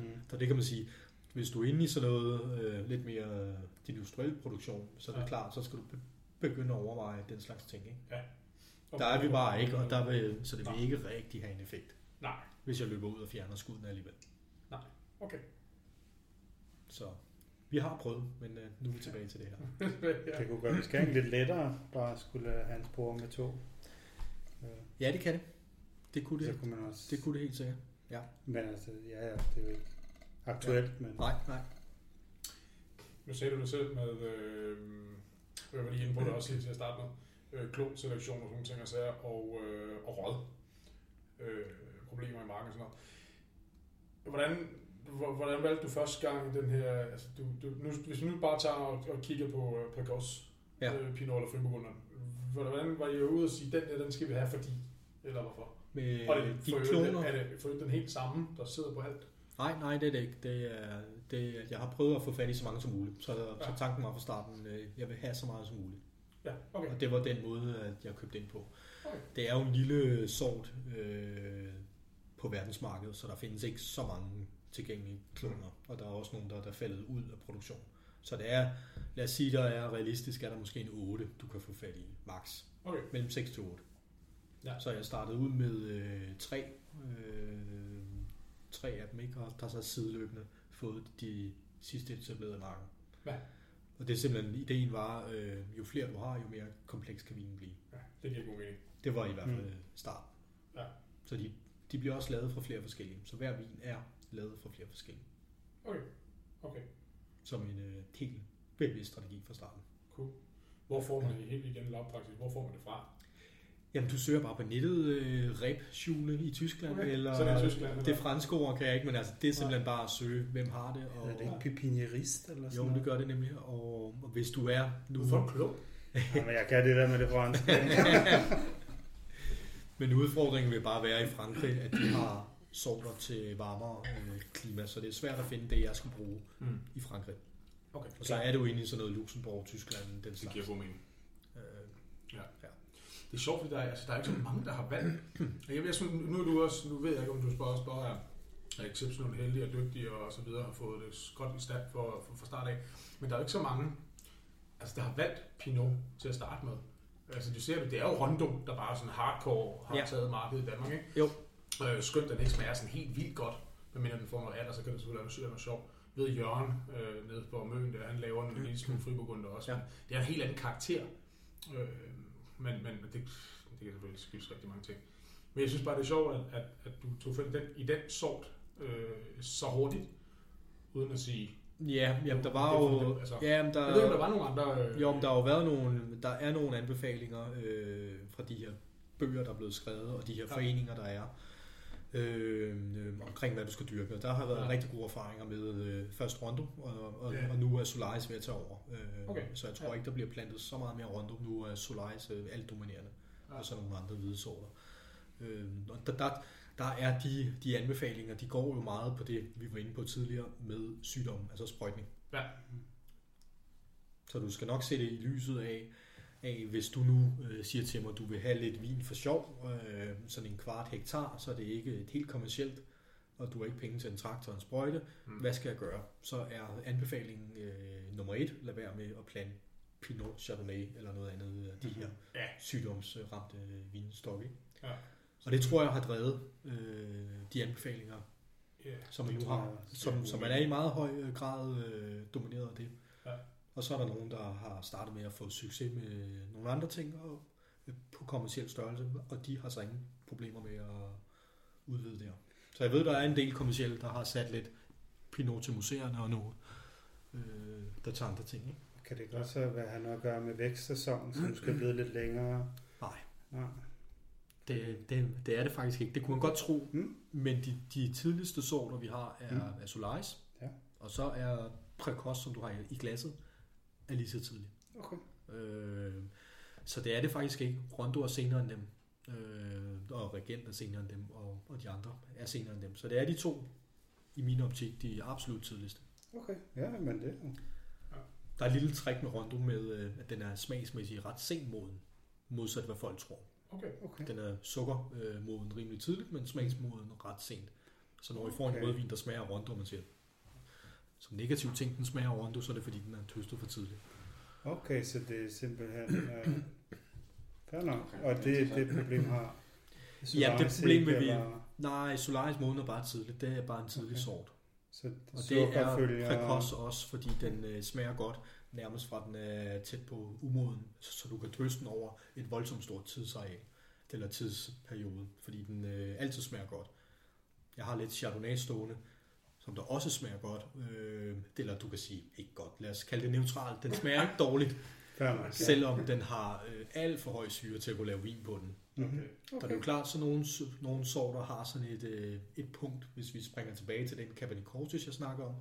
Mm. Så det kan man sige, hvis du er inde i sådan noget øh, lidt mere øh, industriel produktion, så er det Ja. ja. klart, så skal du be- begynde at overveje den slags ting. Ikke? Okay. Der er vi bare ikke, og der vil, så det vil ikke rigtig have en effekt, Nej. Hvis jeg løber ud og fjerner skuddene alligevel. Okay. Så vi har prøvet, men øh, nu er vi tilbage til det her. ja. Det kunne gøre beskæring lidt lettere, bare skulle have en spor med to. Øh, Ja, det kan det. Det kunne Så det, kunne man også... det, kunne det helt sikkert. Men altså, ja, ja, det er jo ikke aktuelt, men... Nej, nej. Nu sagde du det selv med, øh, jeg var lige inde på det også lige til at starte med, øh, klonselektion og sådan nogle ting og sager, og, øh, og råd. Øh, problemer i marken og sådan noget. Hvordan, hvor- hvordan valgte du første gang den her, altså du, du, nu, hvis vi nu bare tager og, og kigger på øh, Precos, Ja. øh, Pinot eller Frimburgunder, hvordan var I ude at sige, den der, den skal vi have fordi, eller hvorfor? Med Og det, de for kloner, er det for den helt samme, der sidder på alt? Nej, nej, det er det ikke. Det er, det er, jeg har prøvet at få fat i så mange som muligt. Så, ja. så tanken var fra starten, øh, jeg vil have så meget som muligt. Ja, okay. Og det var den måde, at jeg købte ind på. Okay. Det er jo en lille sort øh, på verdensmarkedet, så der findes ikke så mange tilgængelige kloner. Og der er også nogle, der, der er faldet ud af produktion. Så det er, lad os sige, der er realistisk, er der måske en 8, du kan få fat i max. Okay. Mellem 6 til 8. Ja. Så jeg startede ud med øh, tre, øh, tre af dem, ikke? og der er så sideløbende fået de sidste etablerede marker. Ja. Og det er simpelthen, ideen var, øh, jo flere du har, jo mere kompleks kan vinen blive. Ja, det giver god mening. Det var i hvert fald mm. start. Ja. Så de, de bliver også lavet fra flere forskellige. Så hver vin er lavet fra flere forskellige. Okay. Okay. Som en øh, helt bevidst strategi fra starten. Cool. Hvor får man det helt igen lavpraktisk? Hvor får man det fra? Jamen, du søger bare på nettet øh, Rebschule i Tyskland, Okay, eller så det er Tyskland, det eller? franske ord kan jeg ikke, men altså, det er simpelthen bare at søge, hvem har det. Og, Er det ikke pipinierist eller sådan jo, det gør det nemlig. Og, og hvis du er nu... Du er for klog. Jamen, jeg kan det der med det franske. Men udfordringen vil bare være i Frankrig, at de har sorter til varmere øh, klima, så det er svært at finde det, jeg skal bruge Mm. i Frankrig. Okay, Og så er det jo egentlig sådan noget Luxembourg, Tyskland, den det slags. giver god mening. Øh, Det er sjovt, fordi der er, altså, der er ikke så mange, der har valgt. Og Jeg, jeg synes, nu, er du også, nu ved jeg ikke, om du spørger, spørger er, er exceptionelt heldig og dygtig og så videre, har fået det godt i stand for, for, for start af. Men der er jo ikke så mange, altså, der har valgt Pinot til at starte med. Altså, du ser det, det er jo Rondo, der bare sådan hardcore har Ja. taget markedet i Danmark, ikke? Jo. Øh, skønt, den ikke smager sådan helt vildt godt, medmindre den får noget alder, så kan det selvfølgelig være noget, sjovt. Ved Jørgen øh, nede på Møn, der han laver en lille smule friburgunder også. Ja. Det er en helt anden karakter. Øh, men, men det, det kan selvfølgelig skyldes rigtig mange ting. Men jeg synes bare, det er sjovt, at, at, at du tog fat i den, i den sort øh, så hurtigt, uden at sige... ja, jamen, der var jo... altså- Ja, men der, Jeg ved der var nogle andre... Øh, Jo, men der har jo været nogle, der er nogle anbefalinger øh, fra de her bøger, der er blevet skrevet, og de her Ja. foreninger, der er, øh, øh, omkring hvad du skal dyrke. Og der har været Ja. rigtig gode erfaringer med øh, først Rondo, og, og, Ja. og nu er Solaris ved at tage over. Øh, Okay. Så jeg tror Ja. ikke, der bliver plantet så meget mere Rondo. Nu er Solaris øh, alt dominerende, Ja. og så nogle andre hvide sorter. Øh, der, der, der er de, de anbefalinger, de går jo meget på det, vi var inde på tidligere, med sygdom, altså sprøjtning. Ja. Så du skal nok se det i lyset af, af hvis du nu øh, siger til mig, at du vil have lidt vin for sjov, øh, sådan en kvart hektar, så er det ikke et helt kommercielt, og du har ikke penge til en traktor og en sprøjte. Mm. Hvad skal jeg gøre? Så er anbefalingen øh, nummer et, lad være med at plante Pinot Chardonnay eller noget andet af de her Ja. sygdomsramte vinstokke. Ja. Og det tror jeg har drevet øh, de anbefalinger, Ja. som man Det nu har, som, som man er i meget høj øh, grad øh, domineret af det. Ja. Og så er der nogen, der har startet med at få succes med nogle andre ting og, øh, på kommersiel størrelse, og de har så ingen problemer med at udvide der. Så jeg ved, der er en del kommersielle, der har sat lidt Pinot til museerne og noget, øh, der tager andre ting. Ikke? Kan det godt så være, have noget at gøre med vækstsæsonen, som skal blive lidt længere? Nej. Nej. Det, det, det er det faktisk ikke. Det kunne man godt tro. Mm. Men de, de tidligste sorter, vi har, er, Mm. er Solaris. Ja. Og så er Precoce, som du har i, glasset, er lige så tidligt. Okay. Øh, så det er det faktisk ikke. Rondo er senere end dem. Øh, og Regent er senere end dem. Og, og de andre er senere end dem. Så det er de to, i min optik, de absolut tidligste. Okay. Ja, men det er Der er et lille træk med Rondo med, øh, at den er smagsmæssigt ret sent moden. Modsat hvad folk tror. Okay. Okay. Den er sukkermoden rimelig tidligt, men smagsmoden ret sent. Så når I får en Okay. rødvin, der smager af Rondo, og man siger, som negativ ting, den smager af Rondo, så er det fordi, den er tøstet for tidligt. Okay, så det er simpelthen... Øh, fair nok. Okay, Og det, det problem har... Ja, det Solaris problem vil vi- eller- Nej, Solaris moden er bare tidligt. Det er bare en tidlig Okay. sort. Så Og det er følger- Precoce også, fordi den øh, smager godt, nærmest fra den er tæt på umoden, så, så du kan drøse den over et voldsomt stort tidsareal, eller tidsperiode, fordi den øh, altid smager godt. Jeg har lidt Chardonnay stående, som der også smager godt, øh, eller du kan sige, ikke godt, lad os kalde det neutralt, den smager ikke dårligt, nok. selvom den har øh, alt for høj syre til at kunne lave vin på den. Mhm. Okay. Og det er jo klart, så nogle, nogle sorter har sådan et, øh, et punkt, hvis vi springer tilbage til den Cabernet Cortis, jeg snakker om.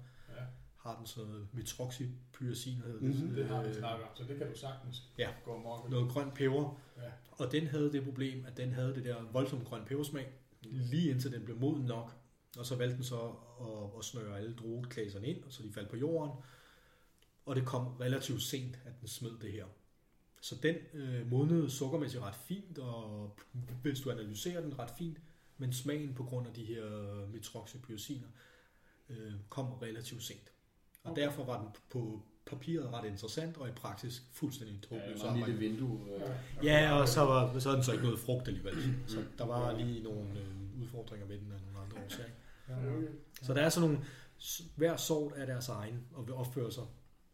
Har den sådan noget metroxypyrazin, hedder det. Det har vi Øh, snakket om, så det kan du sagtens Ja. gå amok. Noget grønt peber. Ja. Og den havde det problem, at den havde det der voldsomt grønt pebersmag, lige indtil den blev moden nok. Og så valgte den så at, at snøre alle drueklaserne ind, og så de faldt på jorden. Og det kom relativt sent, at den smed det her. Så den øh, modnede sukkermæssigt ret fint, og hvis du analyserer den ret fint, men smagen på grund af de her metroxypyraziner øh, kom relativt sent. Og Okay. derfor var den på papiret ret interessant, og i praksis fuldstændig Ja, Så en har man- lille vindue. Øh, Ja, og så var så den så ikke noget frugt alligevel. Så Mm. der var lige nogle øh, udfordringer med den af nogle andre årsager. Ja, okay. Så der er sådan nogle, hver sort er deres egen, og vil opføre sig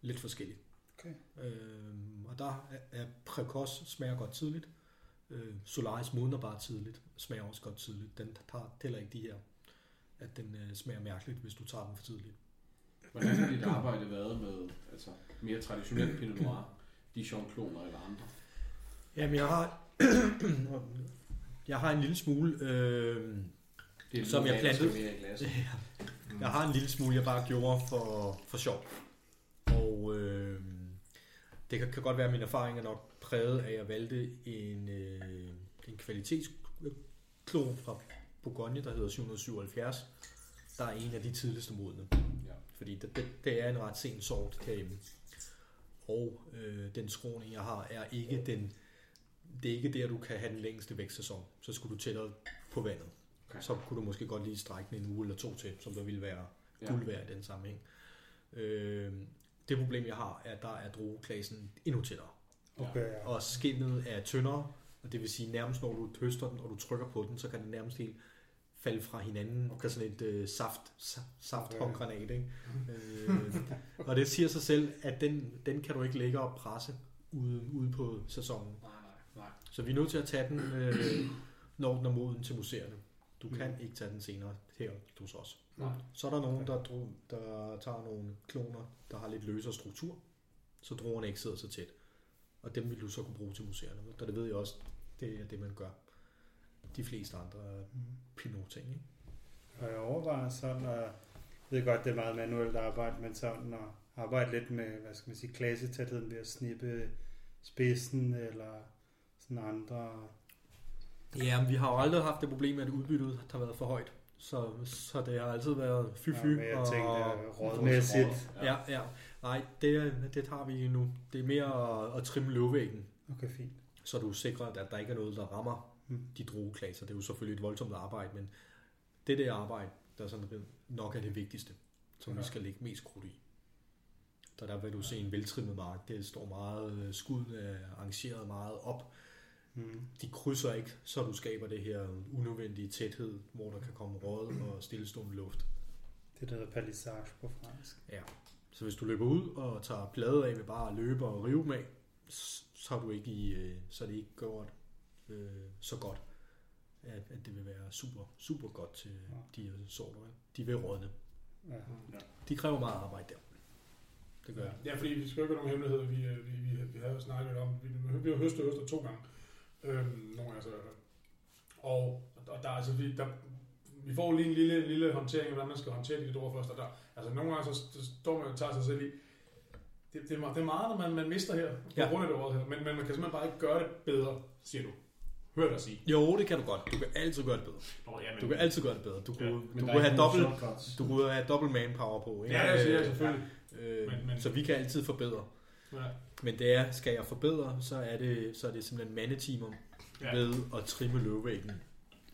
lidt forskelligt. Okay. Øhm, og der er, er Precoce smager godt tidligt. Øh, Solaris modner bare tidligt, smager også godt tidligt. Den tager tæller ikke de her, at den øh, smager mærkeligt, hvis du tager den for tidligt. Hvordan har dit arbejde været med altså, mere traditionelt Pinot Noir, Dijon-kloner eller andre? Jamen, jeg har, jeg har en lille smule... Øh, Det Som jeg plantede. mere i glas. Jeg har en lille smule, jeg bare gjorde for, for sjov. Og øh, det kan, kan godt være, at min erfaring er nok præget af, at jeg valgte en, øh, en kvalitetsklon fra Bourgogne, der hedder 777, der er en af de tidligste modne. Fordi det, det, det er en ret sen sort herhjemme. Og øh, den skråning, jeg har, er ikke den, det er ikke der, du kan have den længste vækstsæson. Så skulle du tættere på vandet. Okay. Så kunne du måske godt lige strække den en uge eller to til, som der ville være Ja. guld værd i den sammenhæng. Øh, det problem, jeg har, er, at der er drueklasen endnu tættere. Okay, ja. Og skinnet er tyndere, og det vil sige nærmest når du høster den, og du trykker på den, så kan den nærmest helt falde fra hinanden. Okay. Der er sådan et øh, saft, sa- saft håndgranat, ikke? øh, og det siger sig selv, at den, den kan du ikke lægge og presse ude, ude på sæsonen. Nej, nej, nej. Så vi er nødt til at tage den, øh, når den er moden til museerne. Du kan ikke tage den senere her hos os. Nej. Så er der nogen, der, dro, der tager nogle kloner, der har lidt løsere struktur, så druerne ikke sidder så tæt. Og dem vil du så kunne bruge til museerne. Og det ved jeg også, det er det, man gør. De fleste andre pinot-ting. Ikke? Og jeg overvejer sådan, at jeg ved godt, det er meget manuelt arbejde, men sådan at arbejde lidt med, hvad skal man sige, klassetætheden ved at snippe spidsen eller sådan andre. Ja, men vi har jo aldrig haft det problem, at udbyttet har været for højt. Så, så det har altid været fy-fy. Ja, jeg og- tænkte, og- rådmæssigt. Ja, ja. Nej, det, det tager vi nu. Det er mere at, at trimme løvvæggen, Okay, fint. så du sikrer, at der ikke er noget, der rammer Mm. De drueklaser. Det er jo selvfølgelig et voldsomt arbejde, men det der arbejde, der er sådan nok er det vigtigste, som ja. vi skal lægge mest krudt i. Så der vil du se en veltrimmet mark. Det står meget, øh, skuden er arrangeret meget op. Mm. De krydser ikke, så du skaber det her unødvendige tæthed, hvor der kan komme råd og stillestående luft. Det der hedder palissage på fransk. Ja. Så hvis du løber ud og tager bladet af med bare at løbe og rive s- så er, du ikke i, øh, så er det ikke gjort øh, så godt, at, at det vil være super, super godt til Ja. de her sorter. De vil rådne. Ja. De kræver meget arbejde der. Det gør jeg. Ja, fordi vi skal jo ikke nogen hemmeligheder. Vi, vi, vi, vi har jo snakket om, vi, vi har høstet øster to gange. Øhm, nogle fald. Og, og der, er altså, vi, der, vi får lige en lille, lille håndtering af, hvordan man skal håndtere de ord først. Og der, altså nogle gange så så står man og tager sig selv i, det, det, er, meget- det er meget, når man, man mister her, på Ja. grund af det her. Men, men man kan simpelthen bare ikke gøre det bedre, siger du. Hør dig sige. Jo, det kan du godt. Du kan altid gøre det bedre. Nå, ja, men, Du kan altid gøre det bedre. Du kunne, Ja, du kunne er have dobbelt, du kunne have dobbelt manpower på. Ikke? Ja, det siger jeg Øh, selvfølgelig. Øh, Men- men- Så vi kan altid forbedre. Ja. Men det er, skal jeg forbedre, så er det, så er det simpelthen mandetimer Ja. ved at trimme løvvæggen.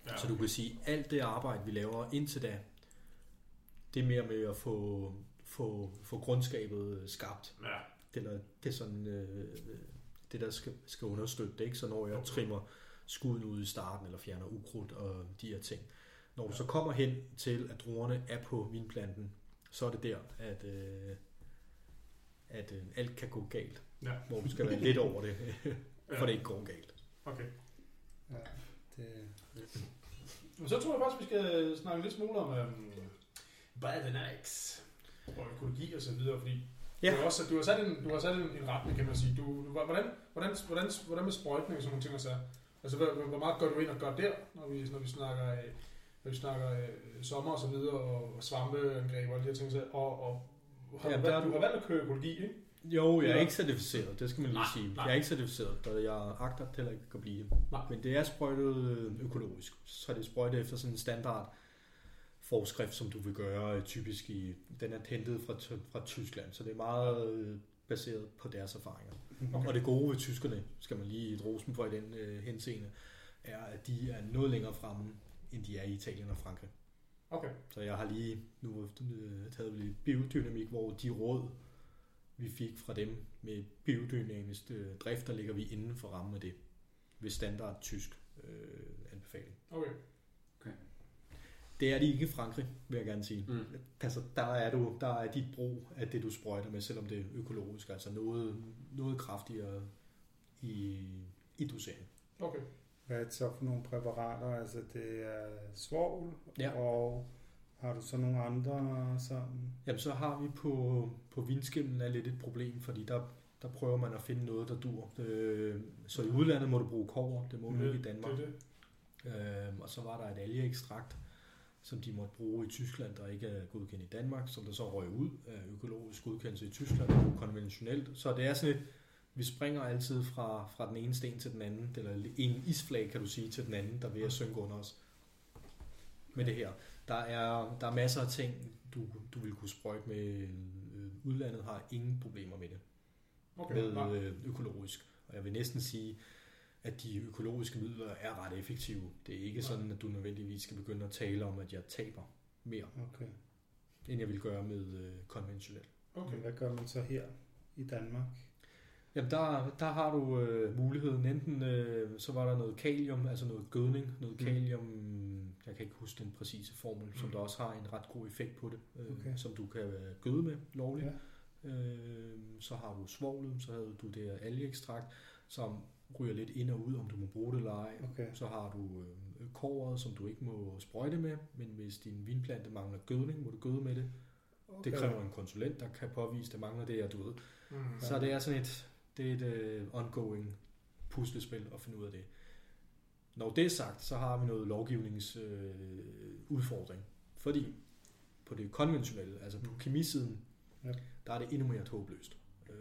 Ja. Så du kan sige, alt det arbejde, vi laver indtil da, det er mere med at få, få, få grundskabet skabt. Ja. Det, der, det er sådan, øh, det, der skal, skal understøtte det, ikke? Så når jeg trimmer skuden ud i starten, eller fjerner ukrudt og de her ting. Når du så kommer hen til, at druerne er på vinplanten, så er det der, at, øh, at øh, alt kan gå galt. Ja. Hvor du skal være lidt over det, for Ja. det ikke går galt. Okay. Ja, det, Men så tror jeg faktisk, vi skal snakke lidt smule om um, biodynamics og økologi og så videre, fordi Ja. du, har også, du har sat, en, du har sat en, en retning, kan man sige. Du, du, hvordan, hvordan, hvordan, hvordan med sprøjtning og sådan nogle ting og så? Altså, hvor, hvor meget går du ind og gør der, når vi, når vi snakker, øh, når vi snakker øh, sommer og så videre, og, og svampeangreb og alle de her ting, så, og, og har Ja, du, der er du har valgt at køre økologi, ikke? Jo, jeg er Ja. ikke certificeret, det skal man lige Nej, sige. nej. Jeg er ikke certificeret, og jeg agter heller ikke at blive. Nej. Men det er sprøjtet øh, økologisk, så er det sprøjtet efter sådan en standard forskrift, som du vil gøre øh, typisk i, den er hentet fra, fra Tyskland, så det er meget baseret på deres erfaringer. Okay. Og det gode ved tyskerne, skal man lige et rosen for i den øh, henseende, er, at de er noget længere fremme, end de er i Italien og Frankrig. Okay. Så jeg har lige nu øh, taget lidt biodynamik, hvor de råd, vi fik fra dem med biodynamisk øh, drift, der ligger vi inden for rammen af det, ved standard tysk øh, anbefaling. Okay. Det er de ikke i Frankrig, vil jeg gerne sige. Mm. Altså, der er, du, der er dit brug af det, du sprøjter med, selvom det er økologisk, altså noget, noget kraftigere i, i dosering. Okay. hvad er det så for nogle præparater? Altså det er svovl, Ja. og har du så nogle andre sådan? Jamen, så har vi på, på vinskimmen er lidt et problem, fordi der, der prøver man at finde noget, der dur. Øh, så i udlandet må du bruge kover, det må du ikke i Danmark. Det, er det. Øhm, og så var der et algeekstrakt, som de måtte bruge i Tyskland, der ikke er godkendt i Danmark, som der så røg ud af økologisk godkendelse i Tyskland, og konventionelt. Så det er sådan et, vi springer altid fra, fra den ene sten til den anden, eller en isflag, kan du sige, til den anden, der er ved at synke under os. med det her. Der er, der er masser af ting, du, du vil kunne sprøjte med. Øh, Udlandet har ingen problemer med det, Okay, med øh, økologisk. Og jeg vil næsten sige, at de økologiske midler er ret effektive. Det er ikke Nej. sådan, at du nødvendigvis skal begynde at tale om, at jeg taber mere, Okay. end jeg vil gøre med øh, konventionelt. okay. Hvad gør man så her i Danmark? Jamen der, der har du øh, muligheden, enten øh, så var der noget kalium, altså noget gødning, noget Mm. kalium, jeg kan ikke huske den præcise formel, mm. som der også har en ret god effekt på det, øh, Okay. som du kan øh, gøde med lovligt. Ja. Øh, så har du svovlet, så havde du det algeekstrakt, som ryger lidt ind og ud, om du må bruge det eller ej. Okay. Så har du øh, kåret, som du ikke må sprøjte med, men hvis din vinplante mangler gødning, må du gøde med det. okay. Det kræver en konsulent, der kan påvise, at det mangler det, og du ved, Mm. så det er sådan et, det er et uh, ongoing puslespil at finde ud af det. Når det er sagt, så har vi noget lovgivningsudfordring. Udfordring. fordi på det konventionelle, altså på kemisiden, Ja. der er det endnu mere håbløst. Uh,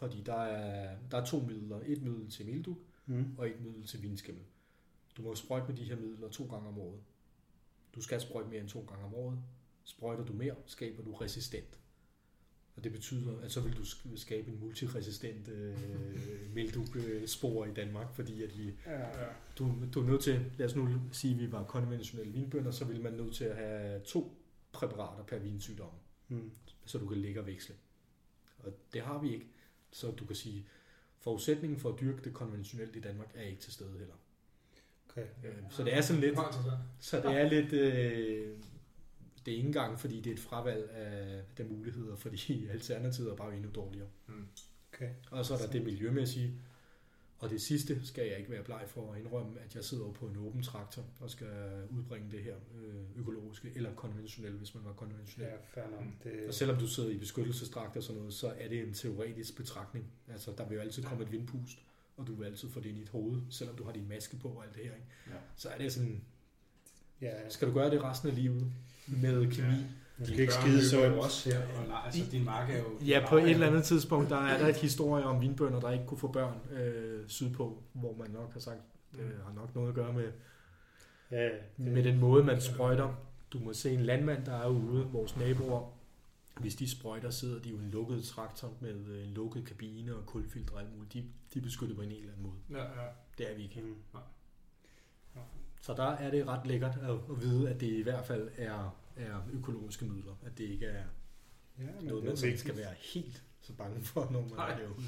fordi der er, der er to midler. Et middel til melduk Mm. og et middel til vindskimmel. Du må sprøjte med de her midler to gange om året. Du skal sprøjte mere end to gange om året. Sprøjter du mere, skaber du resistent. Og det betyder, at så vil du sk- skabe en multiresistent øh, melduk-spor i Danmark, fordi at vi, Ja. Ja. du, du er nødt til, lad os nu sige, at vi var konventionelle vinbønder, så vil man nødt til at have to præparater per vinsygdom, Mm. så du kan ligge og veksle. Og det har vi ikke. Så du kan sige, forudsætningen for at dyrke det konventionelt i Danmark er ikke til stede heller. Okay. Øh, Så det er sådan lidt, så det er lidt, øh, det er ikke engang, fordi det er et fravalg af, af muligheder, fordi alternativet er bare endnu dårligere. Mm. Okay. Og så er der det miljømæssige. Og det sidste skal jeg ikke være bleg for at indrømme, at jeg sidder på en åben traktor og skal udbringe det her øh, økologiske eller konventionelle, hvis man var konventionel. Ja, fair nok. Mm. Det, Og selvom du sidder i beskyttelsesdragt og sådan noget, så er det en teoretisk betragtning. Altså, der vil jo altid komme et vindpust, og du vil altid få det ind i dit hoved, selvom du har din maske på og alt det her. Ikke? Ja. Så er det sådan, ja, skal du gøre det resten af livet med kemi? Ja. Måske Dine ikke børn skide jo også her, og leger, altså din mark er jo... Ja, på et eller andet tidspunkt, der er der et historie om vinbønder, der ikke kunne få børn øh, sydpå, hvor man nok har sagt, det har nok noget at gøre med, Ja, det, med den måde, man sprøjter. Du må se en landmand, der er ude, vores naboer, hvis de sprøjter, sidder de jo i en lukket traktor med øh, en lukket kabine og kulfilter og alt muligt. De, de er beskyttet på en helt anden måde. Ja, ja. Det er vi ikke. Mm. Så der er det ret lækkert at, at vide, at det i hvert fald er, er økologiske midler. At det ikke er Ja, men noget, det er man vigtigt. skal være helt så bange for, når man Nej. er derude.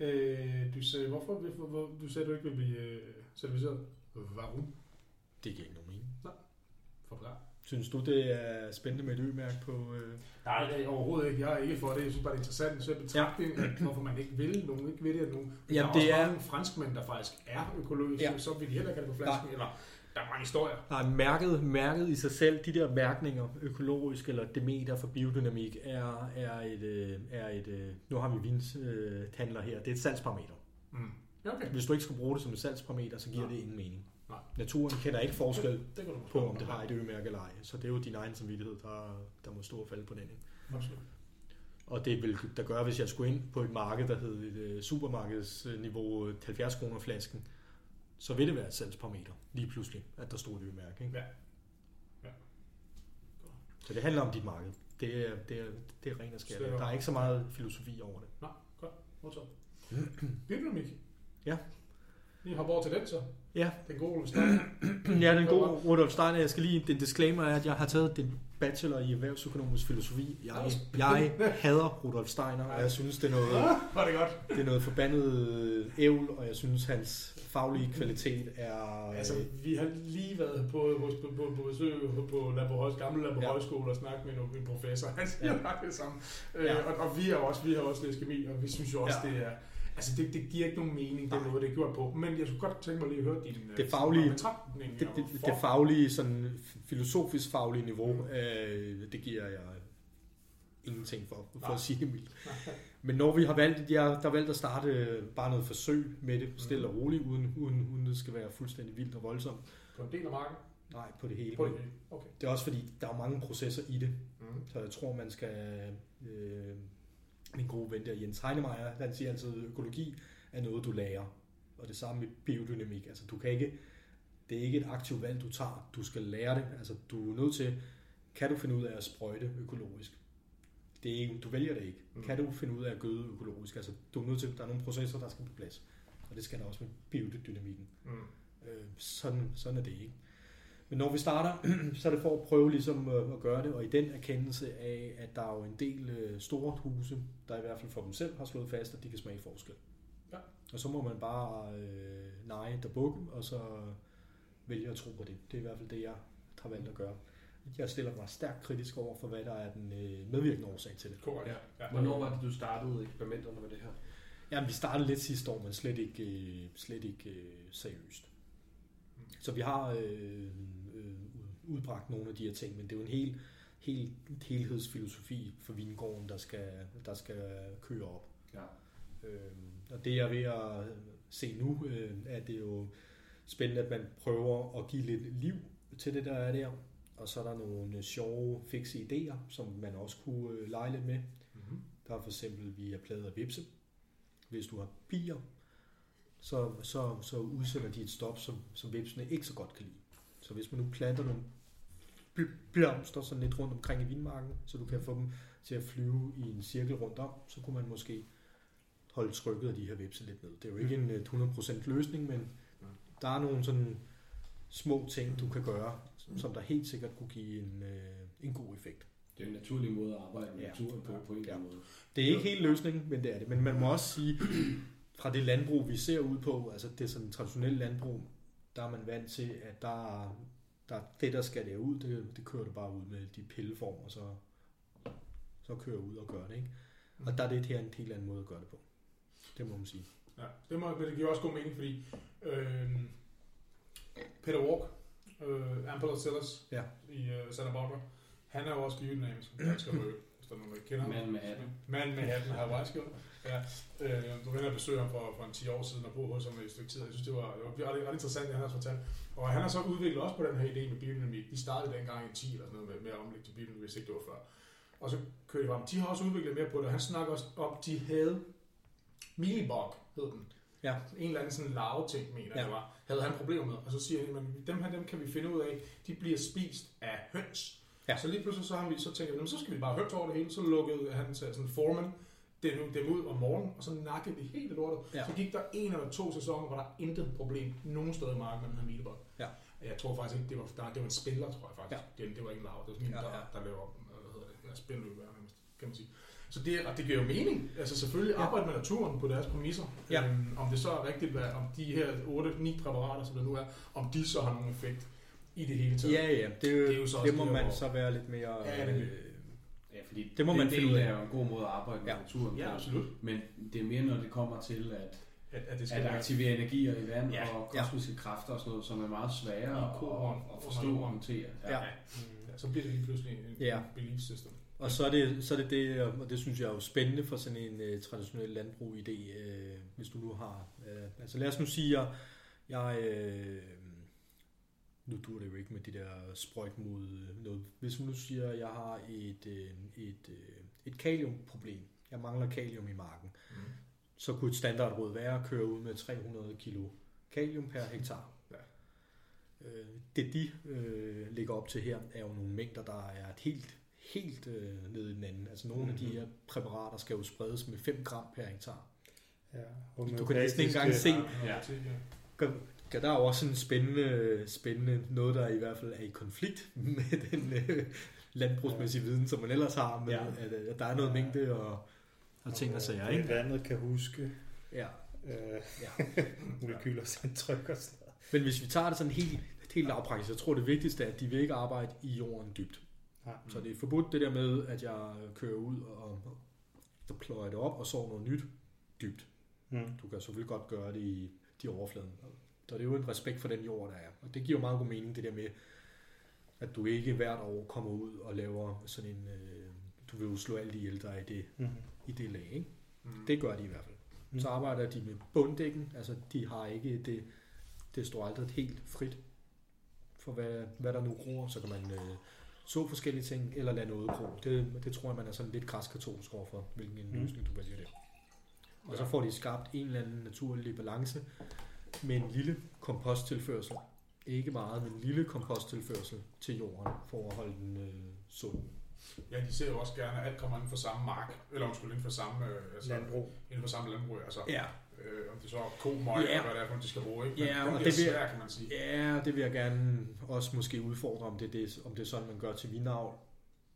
Øh, du sagde, hvorfor, hvorfor, hvor, du sagde, du ikke vil blive øh, certificeret? Varum? Det giver ikke nogen mening. Forklar. Synes du, det er spændende med et ø-mærke på... Øh... Nej, det er overhovedet ikke. Jeg er ikke for det. Jeg synes bare, det er interessant. Så betragtning, ja. hvorfor man ikke vil. Nogen ikke vil det. Nogen. Der Jamen, er det også er- mange franskmænd, der faktisk er økologiske. Ja. Så vil de heller ikke have det på flasken. Eller der er mange historier. Nej, mærket, mærket i sig selv, de der mærkninger, økologisk eller demeter for biodynamik, er, er et, øh, er et øh, nu har vi vinshandler her, det er et salgsparameter. Mm. Okay. Hvis du ikke skal bruge det som et salgsparameter, så giver Nej. det ingen mening. Nej. Naturen kender ikke forskel Det kan du på, om det har et ø-mærke eller ej, så det er jo din egen samvittighed, der, der må stå og falde på den. Ikke? Absolut. Og det vil der gøre, hvis jeg skulle ind på et marked, der hed et øh, supermarkedsniveau øh, 70 kroner flasken, så vil det være et salgsparameter lige pludselig, at der stod et ø-mærke. Ikke? Ja. Ja. Så det handler om dit marked. Det er, det er, det er ren og skær. Er- Der er ikke så meget filosofi over det. Nej, godt. Modtaget. Biodynamik. Ja. Lige hoppe over til den så. Ja. Den gode Ole Steiner. Ja, den gode Rudolf Steiner. Jeg skal lige, den disclaimer er, at jeg har taget den bachelor i erhvervsøkonomisk filosofi. Jeg, jeg hader Rudolf Steiner, og jeg synes, det er noget, Var det godt. det er noget forbandet ævl, og jeg synes, hans faglige kvalitet er... Altså, vi har lige været på, hos, på, på, på besøg på Labo Højs, gamle Labo Ja. ja. Og snakket med en, professor. Han siger Ja. ja. det samme. Ja. Ja. Øh, og, og, vi har også, vi har også læst kemi, og vi synes jo også, Ja. ja. det er... Altså, det, det giver ikke nogen mening, den måde, det er gjort på. Men jeg skulle godt tænke mig lige at høre din Det faglige- betragtning. det, det, det faglige, sådan filosofisk faglige niveau, øh, det giver jeg ingenting for, for Nej. at sige det mildt. Men når vi har valgt, jeg der har valgt at starte øh, bare noget forsøg med det, stille og roligt, uden, uden, uden det skal være fuldstændig vildt og voldsomt. På en del af marken? Nej, på det hele. På det. Okay. Det er også fordi, der er mange processer i det, Mm. så jeg tror, man skal... Øh, min gode ven der, Jens Heinemeier, han siger altid, at økologi er noget, du lærer. Og det samme med biodynamik. Altså, du kan ikke det er ikke et aktivt valg, du tager. Du skal lære det. Altså, du er nødt til, kan du finde ud af at sprøjte økologisk? Det er ikke, du vælger det ikke. Mm. Kan du finde ud af at gøde økologisk? Altså, du er nødt til, der er nogle processer, der skal på plads. Og det skal der også med biodynamikken. Mm. Øh, sådan, sådan er det ikke. Men når vi starter, så er det for at prøve ligesom øh, at gøre det, og i den erkendelse af, at der er jo en del øh, store huse, der i hvert fald for dem selv har slået fast, at de kan smage forskel. Ja. Og så må man bare øh, neje der bukke, og så vælge at tro på det. Det er i hvert fald det, jeg har valgt at gøre. Jeg stiller mig stærkt kritisk over for, hvad der er den øh, medvirkende årsag til det. Korrekt. Ja. Ja. Hvornår var det, du startede eksperimenterne med det her? Jamen, vi startede lidt sidste år, men slet ikke, øh, slet ikke øh, seriøst. Så vi har øh, øh, udbragt nogle af de her ting, men det er jo en hel, hel helhedsfilosofi for vingården, der skal, der skal køre op. Ja. Øh, og det jeg er ved at se nu, øh, er det jo spændende, at man prøver at give lidt liv til det, der er der. Og så er der nogle sjove, fikse idéer, som man også kunne øh, lege lidt med. Mm-hmm. Der er for eksempel via plader af vipse. Hvis du har bier, så, så, så udsender de et stop, som, som vipsene ikke så godt kan lide. Så hvis man nu planter nogle bl- blomster sådan lidt rundt omkring i vindmarken, så du kan få dem til at flyve i en cirkel rundt om, så kunne man måske holde trykket af de her vipse lidt ned. Det er jo ikke en øh, 100% løsning, men der er nogle sådan små ting, du kan gøre, som der helt sikkert kunne give en, øh, en god effekt. Det er en naturlig måde at arbejde med Ja. naturen på, på en eller anden måde. Det er ikke helt løsningen, men det er det. Men man må også sige, fra det landbrug, vi ser ud på, altså det er sådan traditionelle landbrug, der er man vant til, at der er, der er det, der skal derud, det, det kører du bare ud med de pilleformer, så, så kører ud og gør det. Ikke? Og der er det her en helt anden måde at gøre det på. Det må man sige. Ja, det, må, det giver også god mening, fordi øh, Peter Walk, øh, Ampel Sellers Ja. i øh, Santa Barbara, han er jo også biodynamisk. Jeg skal er nogen, der ikke kender. Manden med hatten. Manden med hatten, Hawaii skjort. Ja, øh, du var inde og besøge ham for, for en 10 år siden og bo hos ham i et stykke tid. Jeg synes, det var, det var ret, ret interessant, det han har fortalt. Og han har så udviklet også på den her idé med biodynamik. De startede dengang i 10 eller sådan noget med, med at omlægge til biodynamik, hvis ikke det var før. Og så kørte de frem. De har også udviklet mere på det, og han snakker også om, de havde Milibog, hed den. Ja. En eller anden sådan larve ting, mener ja. Ja. det var, havde han problemer med. Og så siger han, at dem her, dem kan vi finde ud af, de bliver spist af høns. Ja. Så lige pludselig så, har vi, så tænkte vi, "Nå, men så skal vi bare høns over det hele. Så lukkede han så sådan Foreman dem, dem ud om morgenen, og så nakkede de helt lortet. Ja. Så gik der en eller to sæsoner, hvor der intet problem nogen steder i marken med den her milebog. Ja. Jeg tror faktisk ikke, det var, der, det var en spiller, tror jeg faktisk. Ja. Det, det var ikke en larve, det var sådan en, Ja, der, ja. der laver, hvad hedder det, ja, spindløb, kan man sige. Så det, og det giver jo mening. Altså selvfølgelig Ja. arbejde med naturen på deres præmisser. Ja. Øhm, om det så er rigtigt, hvad, om de her 8-9 præparater, som det nu er, om de så har nogen effekt i det hele taget. Ja, ja, det, Det er jo så det, også må det, man hvor- så være lidt mere... Ja, nemlig. øh, Ja, fordi Det må den man finde ud af. er jo en god måde at arbejde med Ja. naturen Ja, på. absolut. Men det er mere, når det kommer til at, At, at det skal at være aktivere energier i vand Ja, og ja. kosmiske kræfter og sådan noget, som er meget svære I at, at, forstå og håndtere. Ja. Ja, så bliver det lige pludselig en Ja. belief system. Og så er, det, så er det det, og det synes jeg er jo spændende for sådan en uh, traditionel landbrug-idé, uh, hvis du nu har... Uh, altså lad os nu sige, at jeg... Uh, nu dur det jo ikke med de der sprøjt mod øh, noget. Hvis du nu siger, at jeg har et, uh, et, uh, et kaliumproblem, jeg mangler kalium i marken, Mm. så kunne et standardråd være at køre ud med 300 kilo kalium per hektar. Ja. Øh, Det de øh, lægger op til her, er jo nogle mængder, der er et helt, helt øh, nede i den anden. Altså nogle af de Mhm. her præparater skal jo spredes med 5 gram per hektar. Ja, Du kan næsten ikke engang se, Ja. Der er jo også sådan en spændende, spændende noget, der i hvert fald er i konflikt med den øh, landbrugsmæssige viden, som man ellers har, med, Ja. at, øh, at der er noget mængde og, og ting og sager. Ikke? Vandet kan huske Ja. øh, Ja. molekylers indtryk og sådan noget. Men hvis vi tager det sådan helt, helt lavpraktisk, jeg tror det vigtigste er, at de vil ikke arbejde i jorden dybt. Ja. Så det er forbudt det der med, at jeg kører ud og, pløjer det op og så noget nyt dybt. Mm. Du kan selvfølgelig godt gøre det i de overfladen. Så det er jo en respekt for den jord, der er. Og det giver jo meget god mening, det der med, at du ikke hvert år kommer ud og laver sådan en... Øh, du vil jo slå alle de ihjel, der er i det, Mm. i det lag, ikke? Mm. Det gør de i hvert fald. Mm. Så arbejder de med bunddækken, altså de har ikke det, det står aldrig helt frit for hvad, hvad der nu gror, så kan man øh, så forskellige ting, eller lade noget gro. Det, det tror jeg, man er sådan lidt græskatolsk over for, hvilken en Mm. løsning du vælger der. Og så Ja. får de skabt en eller anden naturlig balance med en lille komposttilførsel, Ikke meget, men en lille komposttilførsel til jorden for at holde den øh, sund. Ja, de ser jo også gerne, at alt kommer inden for samme mark, eller undskyld, inden for samme, øh, altså, Landbrug. inden for samme landbrug, altså, Ja, øh, om det så er ko, møg, Ja. eller hvad det er, de skal bruge, ikke? Men Ja, og bliver det vil- svær, kan man sige. Ja, det vil jeg gerne også måske udfordre, om det, det, om det er sådan, man gør til vinavl.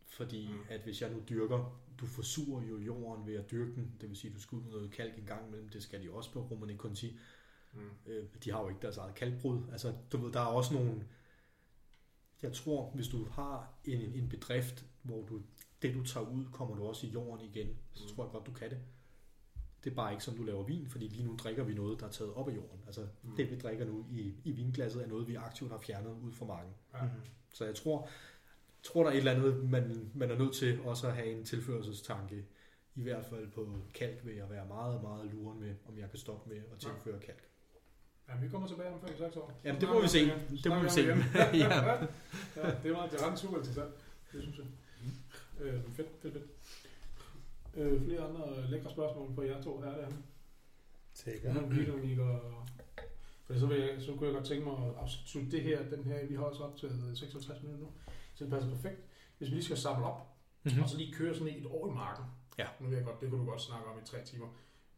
Fordi Mm. at hvis jeg nu dyrker, du forsurer jo jorden ved at dyrke den, det vil sige, du skal ud med noget kalk en gang imellem, det skal de også på Romani Conti. Mm. Øh, de har jo ikke deres eget kalkbrud. Altså, du ved, der er også nogle... Jeg tror, hvis du har en, en bedrift, hvor du, det du tager ud, kommer du også i jorden igen, så Mm. tror jeg godt, du kan det. Det er bare ikke som du laver vin, fordi lige nu drikker vi noget, der er taget op af jorden. Altså, Mm. det vi drikker nu i, i vinglasset er noget, vi aktivt har fjernet ud fra marken. Ja. Mhm. Så jeg tror, tror der er et eller andet, man, man er nødt til også at have en tilførselstanke. I hvert fald på kalk vil jeg være meget, meget luren med, om jeg kan stoppe med at tilføre kalk. Ja, vi kommer tilbage om 5-6 år. Jamen, det må vi se. Det må vi se. ja. ja. ja, det var det er ret super interessant. Det synes jeg. Øh, fedt, fedt, fedt. Øh, flere andre lækre spørgsmål på jer to her derinde. Sikkert. Ja, Peter, og... For så, vil jeg, så kunne jeg godt tænke mig at afslutte det her, den her, vi har også op til 56 minutter nu, så det passer perfekt. Hvis vi lige skal samle op, Mhm. mm-hmm. og så lige køre sådan et år i marken. Ja. Nu ved jeg godt, det kunne du godt snakke om i tre timer.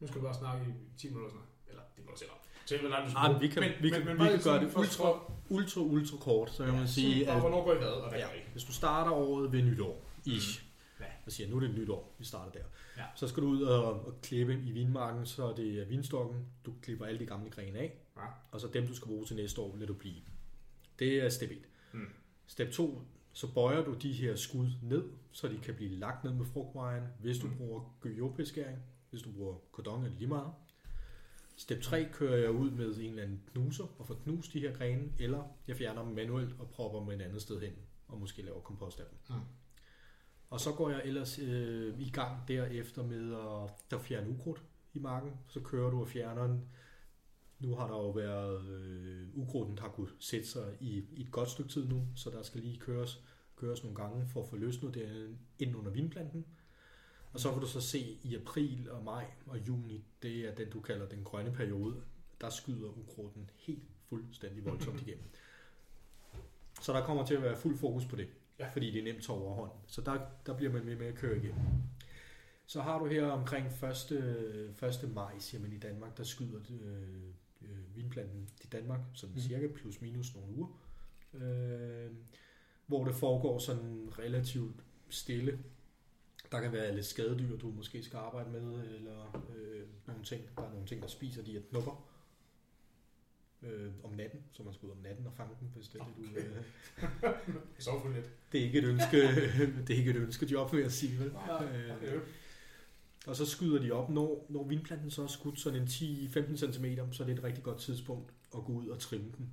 Nu skal vi bare snakke i 10 minutter eller sådan noget. Eller det må du selv om. Så langt du skal Ah, vi kan, vi kan, vi bare kan gøre det ultra, ultra, ultra kort, så kan man Ja, sige, og at hvornår går I hvad, og hvad Ja. I? hvis du starter året ved nytår, ish, Ja. jeg siger, nu er det et nytår, vi starter der, Ja. så skal du ud og, og klippe i vinmarken, så det er vinstokken, du klipper alle de gamle grene af, Ja. og så dem, du skal bruge til næste år, lader du blive. Det er step 1. Mm. Step 2, så bøjer du de her skud ned, så de kan blive lagt ned med frugtvejen, hvis du Mm. bruger gøjobeskæring, hvis du bruger kodon eller lige meget. Step 3 kører jeg ud med en eller anden knuser og får knust de her grene, eller jeg fjerner dem manuelt og propper dem et andet sted hen, og måske laver kompost af dem. Mm. Og så går jeg ellers øh, i gang derefter med at, at fjerne ukrudt i marken. Så kører du og fjerner den. Nu har der jo været, øh, ukrudten har kunnet sætte sig i, i et godt stykke tid nu, så der skal lige køres, køres nogle gange for at få løsnet det ind under vindplanten. Og så kan du så se i april og maj og juni, det er den du kalder den grønne periode, der skyder ukrudten helt fuldstændig voldsomt igennem. Så der kommer til at være fuld fokus på det, Ja. fordi det er nemt at overhånd. Så der, der bliver man ved med at køre igennem. Så har du her omkring 1. 1. maj, siger man i Danmark, der skyder øh, øh, vinplanten i Danmark, sådan Mhm. cirka plus minus nogle uger. Øh, hvor det foregår sådan relativt stille. Der kan være lidt skadedyr, du måske skal arbejde med, eller øh, nogle ting. Der er nogle ting, der spiser de her knopper øh, om natten, så man skal ud om natten og fange dem, hvis det er det, du... Okay. Øh, Så for lidt. det er ikke et ønske, det er ikke et ønskejob, vil jeg sige. Vel? Nej, Øh, okay. og så skyder de op, når, når vindplanten så er skudt sådan en 10-15 cm, så er det et rigtig godt tidspunkt at gå ud og trimme den.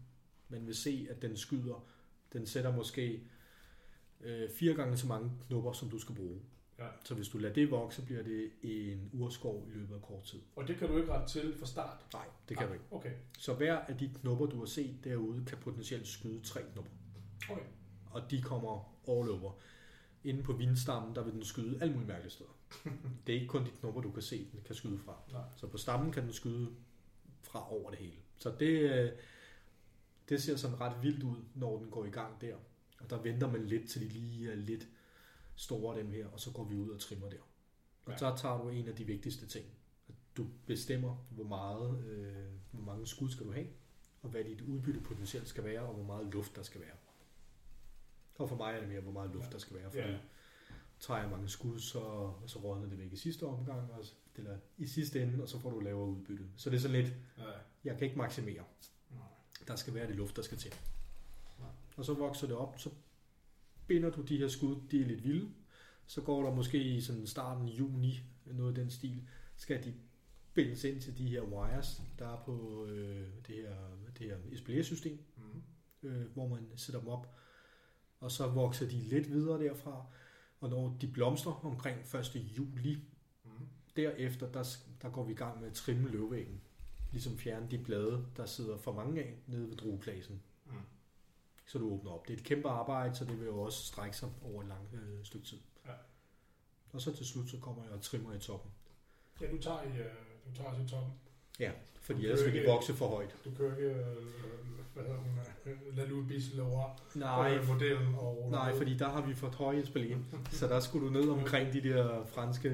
Man vil se, at den skyder, den sætter måske øh, fire gange så mange knopper, som du skal bruge. Ja. Så hvis du lader det vokse, bliver det en urskov i løbet af kort tid. Og det kan du ikke rette til fra start? Nej, det kan du ikke. Okay. Så hver af de knopper, du har set derude, kan potentielt skyde tre knopper. Okay. Og de kommer all over. Inde på vindstammen, der vil den skyde alle mulige mærkelige steder. det er ikke kun de knopper, du kan se, den kan skyde fra. Nej. Så på stammen kan den skyde fra over det hele. Så det, øh, det ser sådan ret vildt ud, når den går i gang der. Og der venter man lidt, til de lige er lidt store dem her, og så går vi ud og trimmer der. Og Ja. så tager du en af de vigtigste ting. At Du bestemmer, hvor, meget, øh, hvor mange skud skal du have, og hvad dit udbytte potentielt skal være, og hvor meget luft der skal være. Og for mig er det mere, hvor meget luft Ja. der skal være. Fordi Ja. tager jeg mange skud, så, så rådner det væk i sidste omgang, og, eller i sidste ende, og så får du lavere udbytte. Så det er sådan lidt, Ja. jeg kan ikke maksimere. Nej. Der skal være det luft, der skal til. Nej. Og så vokser det op, så binder du de her skud, de er lidt vilde. Så går der måske i sådan starten juni, noget af den stil, skal de bindes ind til de her wires, der er på øh, det her, det her espalier-system, Mm. øh, hvor man sætter dem op. Og så vokser de lidt videre derfra, og når de blomstrer omkring 1. juli, Mm. derefter der, der går vi i gang med at trimme løvvæggen. Ligesom fjerne de blade, der sidder for mange af nede ved drueklasen. Så du åbner op. Det er et kæmpe arbejde, så det vil jo også strække sig over et langt øh, stykke tid. Ja. Og så til slut, så kommer jeg og trimmer i toppen. Ja, du tager, i, øh, du tager til toppen. Fordi Du ellers vil de vokse for højt. Du kører ikke, øh, hvad hedder hun, øh, Lalu Bisleroy, Nej, øh, modellen og... nej, fordi der har vi for høje spillere. Så der skulle du ned omkring de der franske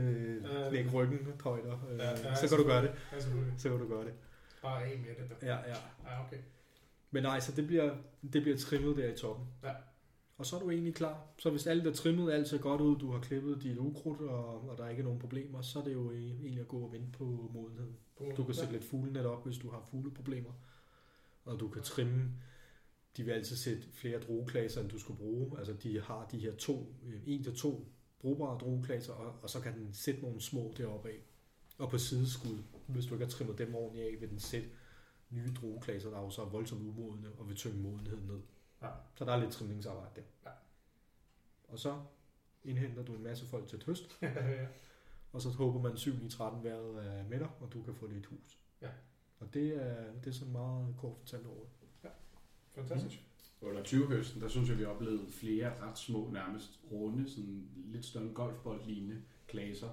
Ja. læg ryggen tøjter. Øh, Ja, ja, så kan du gøre det. Ja. Så kan du gøre det. Bare af med det. Ja, ja. Ja, okay. Men nej, så det bliver, det bliver trimmet der i toppen. Ja. Og så er du egentlig klar. Så hvis alt er trimmet, alt ser godt ud, du har klippet dit ukrudt, og, og der er ikke nogen problemer, så er det jo egentlig at gå og vente på modenheden. Du kan sætte lidt fuglenet op, hvis du har fugleproblemer. Og du kan trimme. De vil altid sætte flere drueklasser, end du skulle bruge. Altså de har de her to, en til to brugbare drueklasser, og, og så kan den sætte nogle små deroppe af. Og på sideskud, hvis du ikke har trimmet dem ordentligt af, vil den sætte nye drueklasser, der er jo så voldsomt umodne, og vil tynge modenheden ned. Ja. Så der er lidt trimningsarbejde der. Ja. Og så indhenter du en masse folk til et høst, ja, ja. og så håber man 7 i 13 vejret er med dig, og du kan få dit hus. Ja. Og det er, det er sådan meget kort fortalt over. Fantastisk. Under 20-høsten, der synes jeg, vi oplevede flere ret små, nærmest runde, sådan lidt større golfboldlignende klasser,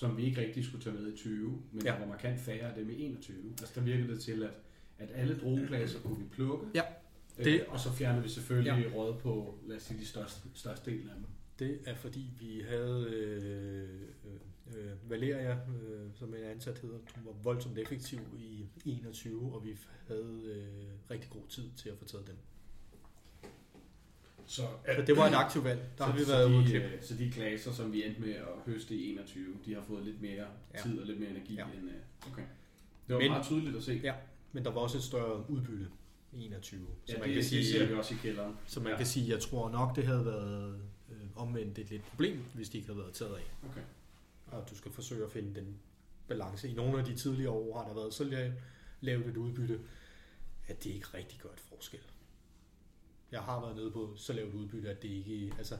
som vi ikke rigtig skulle tage med i 20, men Ja. der var markant færre af dem i 21. Altså der virkede det til, at, at alle drueklasser kunne vi plukke, Ja. Øh, Det- og så fjernede vi selvfølgelig ja. råd på, lad os sige, de største, største del af dem. Det er fordi, vi havde øh, øh, Valeria, øh, som en ansat hedder, hun var voldsomt effektiv i 21, og vi havde øh, rigtig god tid til at få taget den. Så, Så det var et aktivt valg. Der har vi været ude så, at de, øh, så de klasser, som vi endte med at høste i 21, de har fået lidt mere Ja. tid og lidt mere energi Ja. end... øh, Okay. Det var Men- meget tydeligt at se. Ja. Men der var også et større udbytte i 21. Så Ja, man det, kan det sige, ser vi også i kælderen. Så man Ja. kan sige, jeg tror nok, det havde været øh, omvendt et lidt problem, hvis de ikke havde været taget af. Okay. Og du skal forsøge at finde den balance. I nogle af de tidligere år har der været så la- lavt et udbytte, at det ikke rigtig gør et forskel. Jeg har været nede på så lavt udbytte, at det ikke, altså,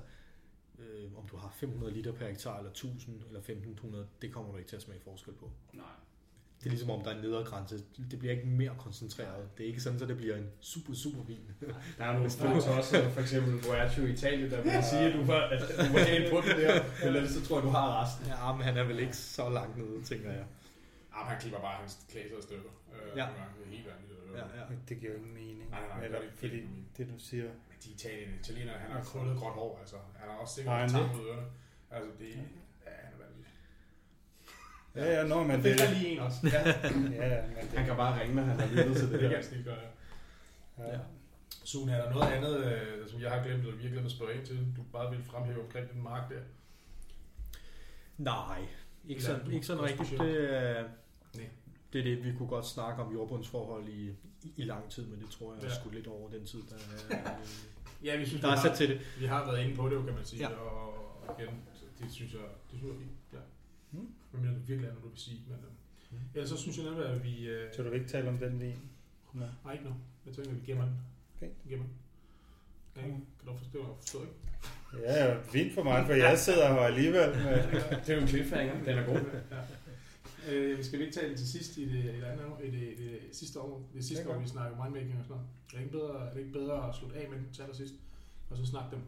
øh, om du har 500 liter per hektar, eller 1000 eller 1500, det kommer du ikke til at smage forskel på. Nej. Det er ligesom om, der er en nedre grænse. Det bliver ikke mere koncentreret. Det er ikke sådan, at det bliver en super, super vin. Der er nogle få tosser, for eksempel Boaccio i Italien, der vil sige, at du var, at du var helt på det der, eller så tror jeg, du har resten. Ja, men han er vel ikke så langt nede, tænker jeg. ah, han klipper bare hans klasser i stykker. Øh, Ja. gange. Det er helt vanvittigt. Ja, ja. Det giver ingen mening. Nej, nej, nej, Eller, det er fordi mening. det du siger, Men de italiener, italienere, han har krøllet gråt hår, altså. Han har også sikkert det? ud ørerne. Altså, det ja, han er vanvittig. ja, ja, nå, men Men det, det er lige en også. Ja, ja, ja, men det, Han kan bare ringe, når han har lyttet til det det kan her. jeg snit gøre, ja. ja. Sune, er der noget andet, øh, som jeg har glemt, eller vi har glemt at spørge ind til, du bare vil fremhæve omkring den mark der? Nej, ikke sådan, ikke sådan rigtigt. Det er, Nej. Det er det, vi kunne godt snakke om jordbundsforhold i, i, i lang tid, men det tror jeg er Ja. skudt lidt over den tid, der er, Ja, vi synes, der vi, er har, sat til det. vi har været inde på det, jo, kan man sige. Ja. Og igen, det synes jeg, det synes jeg er fint. Ja. Mm. Men det virkelig er noget, du vil sige. Men, øh, Mm. ellers så synes jeg nemlig, at vi... Øh, Så du vil ikke tale om den vin? Nej. Nej, ikke nu. Jeg tænker, at vi gemmer den. Okay. Vi gemmer den. Ja, kan du forstå, forstå ikke? Ja, ja, fint for mig, for jeg sidder her alligevel. Med, Det er jo en cliffhanger, den er god. ja. Øh, skal vi ikke tage det til sidst i det, i det andet år, i det, det, sidste år, det sidste Det er år, vi snakker mindmaking og sådan noget? Er det ikke bedre, er det ikke bedre at slutte af med den til allersidst, og så snakke dem?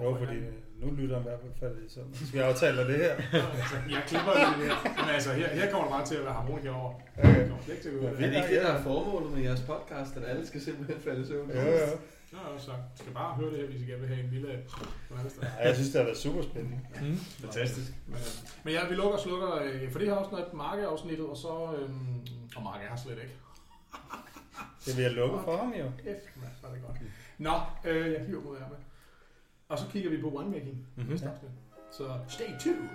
jo, fordi nu lytter han i hvert fald faldet så. Vi aftaler det her. Altså, jeg klipper det her. Men altså, her, her kommer der bare til at være harmonika over. Okay. Det til. Ja, Ja, vi- Er det ikke det, der er formålet med jeres podcast, at alle skal simpelthen falde i søvn? Jo, jo. Nå, så skal bare høre det her, hvis I gerne vil have en lille... Er det? Ej, jeg synes, det har været super spændende. Mm. Fantastisk. Men, øh, men ja, vi lukker og slukker øh, for det her afsnit, markeafsnittet, og så... Øhm, og Marke har slet ikke. Det vil jeg lukke for ham jo. Kæft, mand, så er det godt. Nå, øh, jeg kigger mod jer med. Og så kigger vi på winemaking Mhm. næste afsnit. Så stay tuned.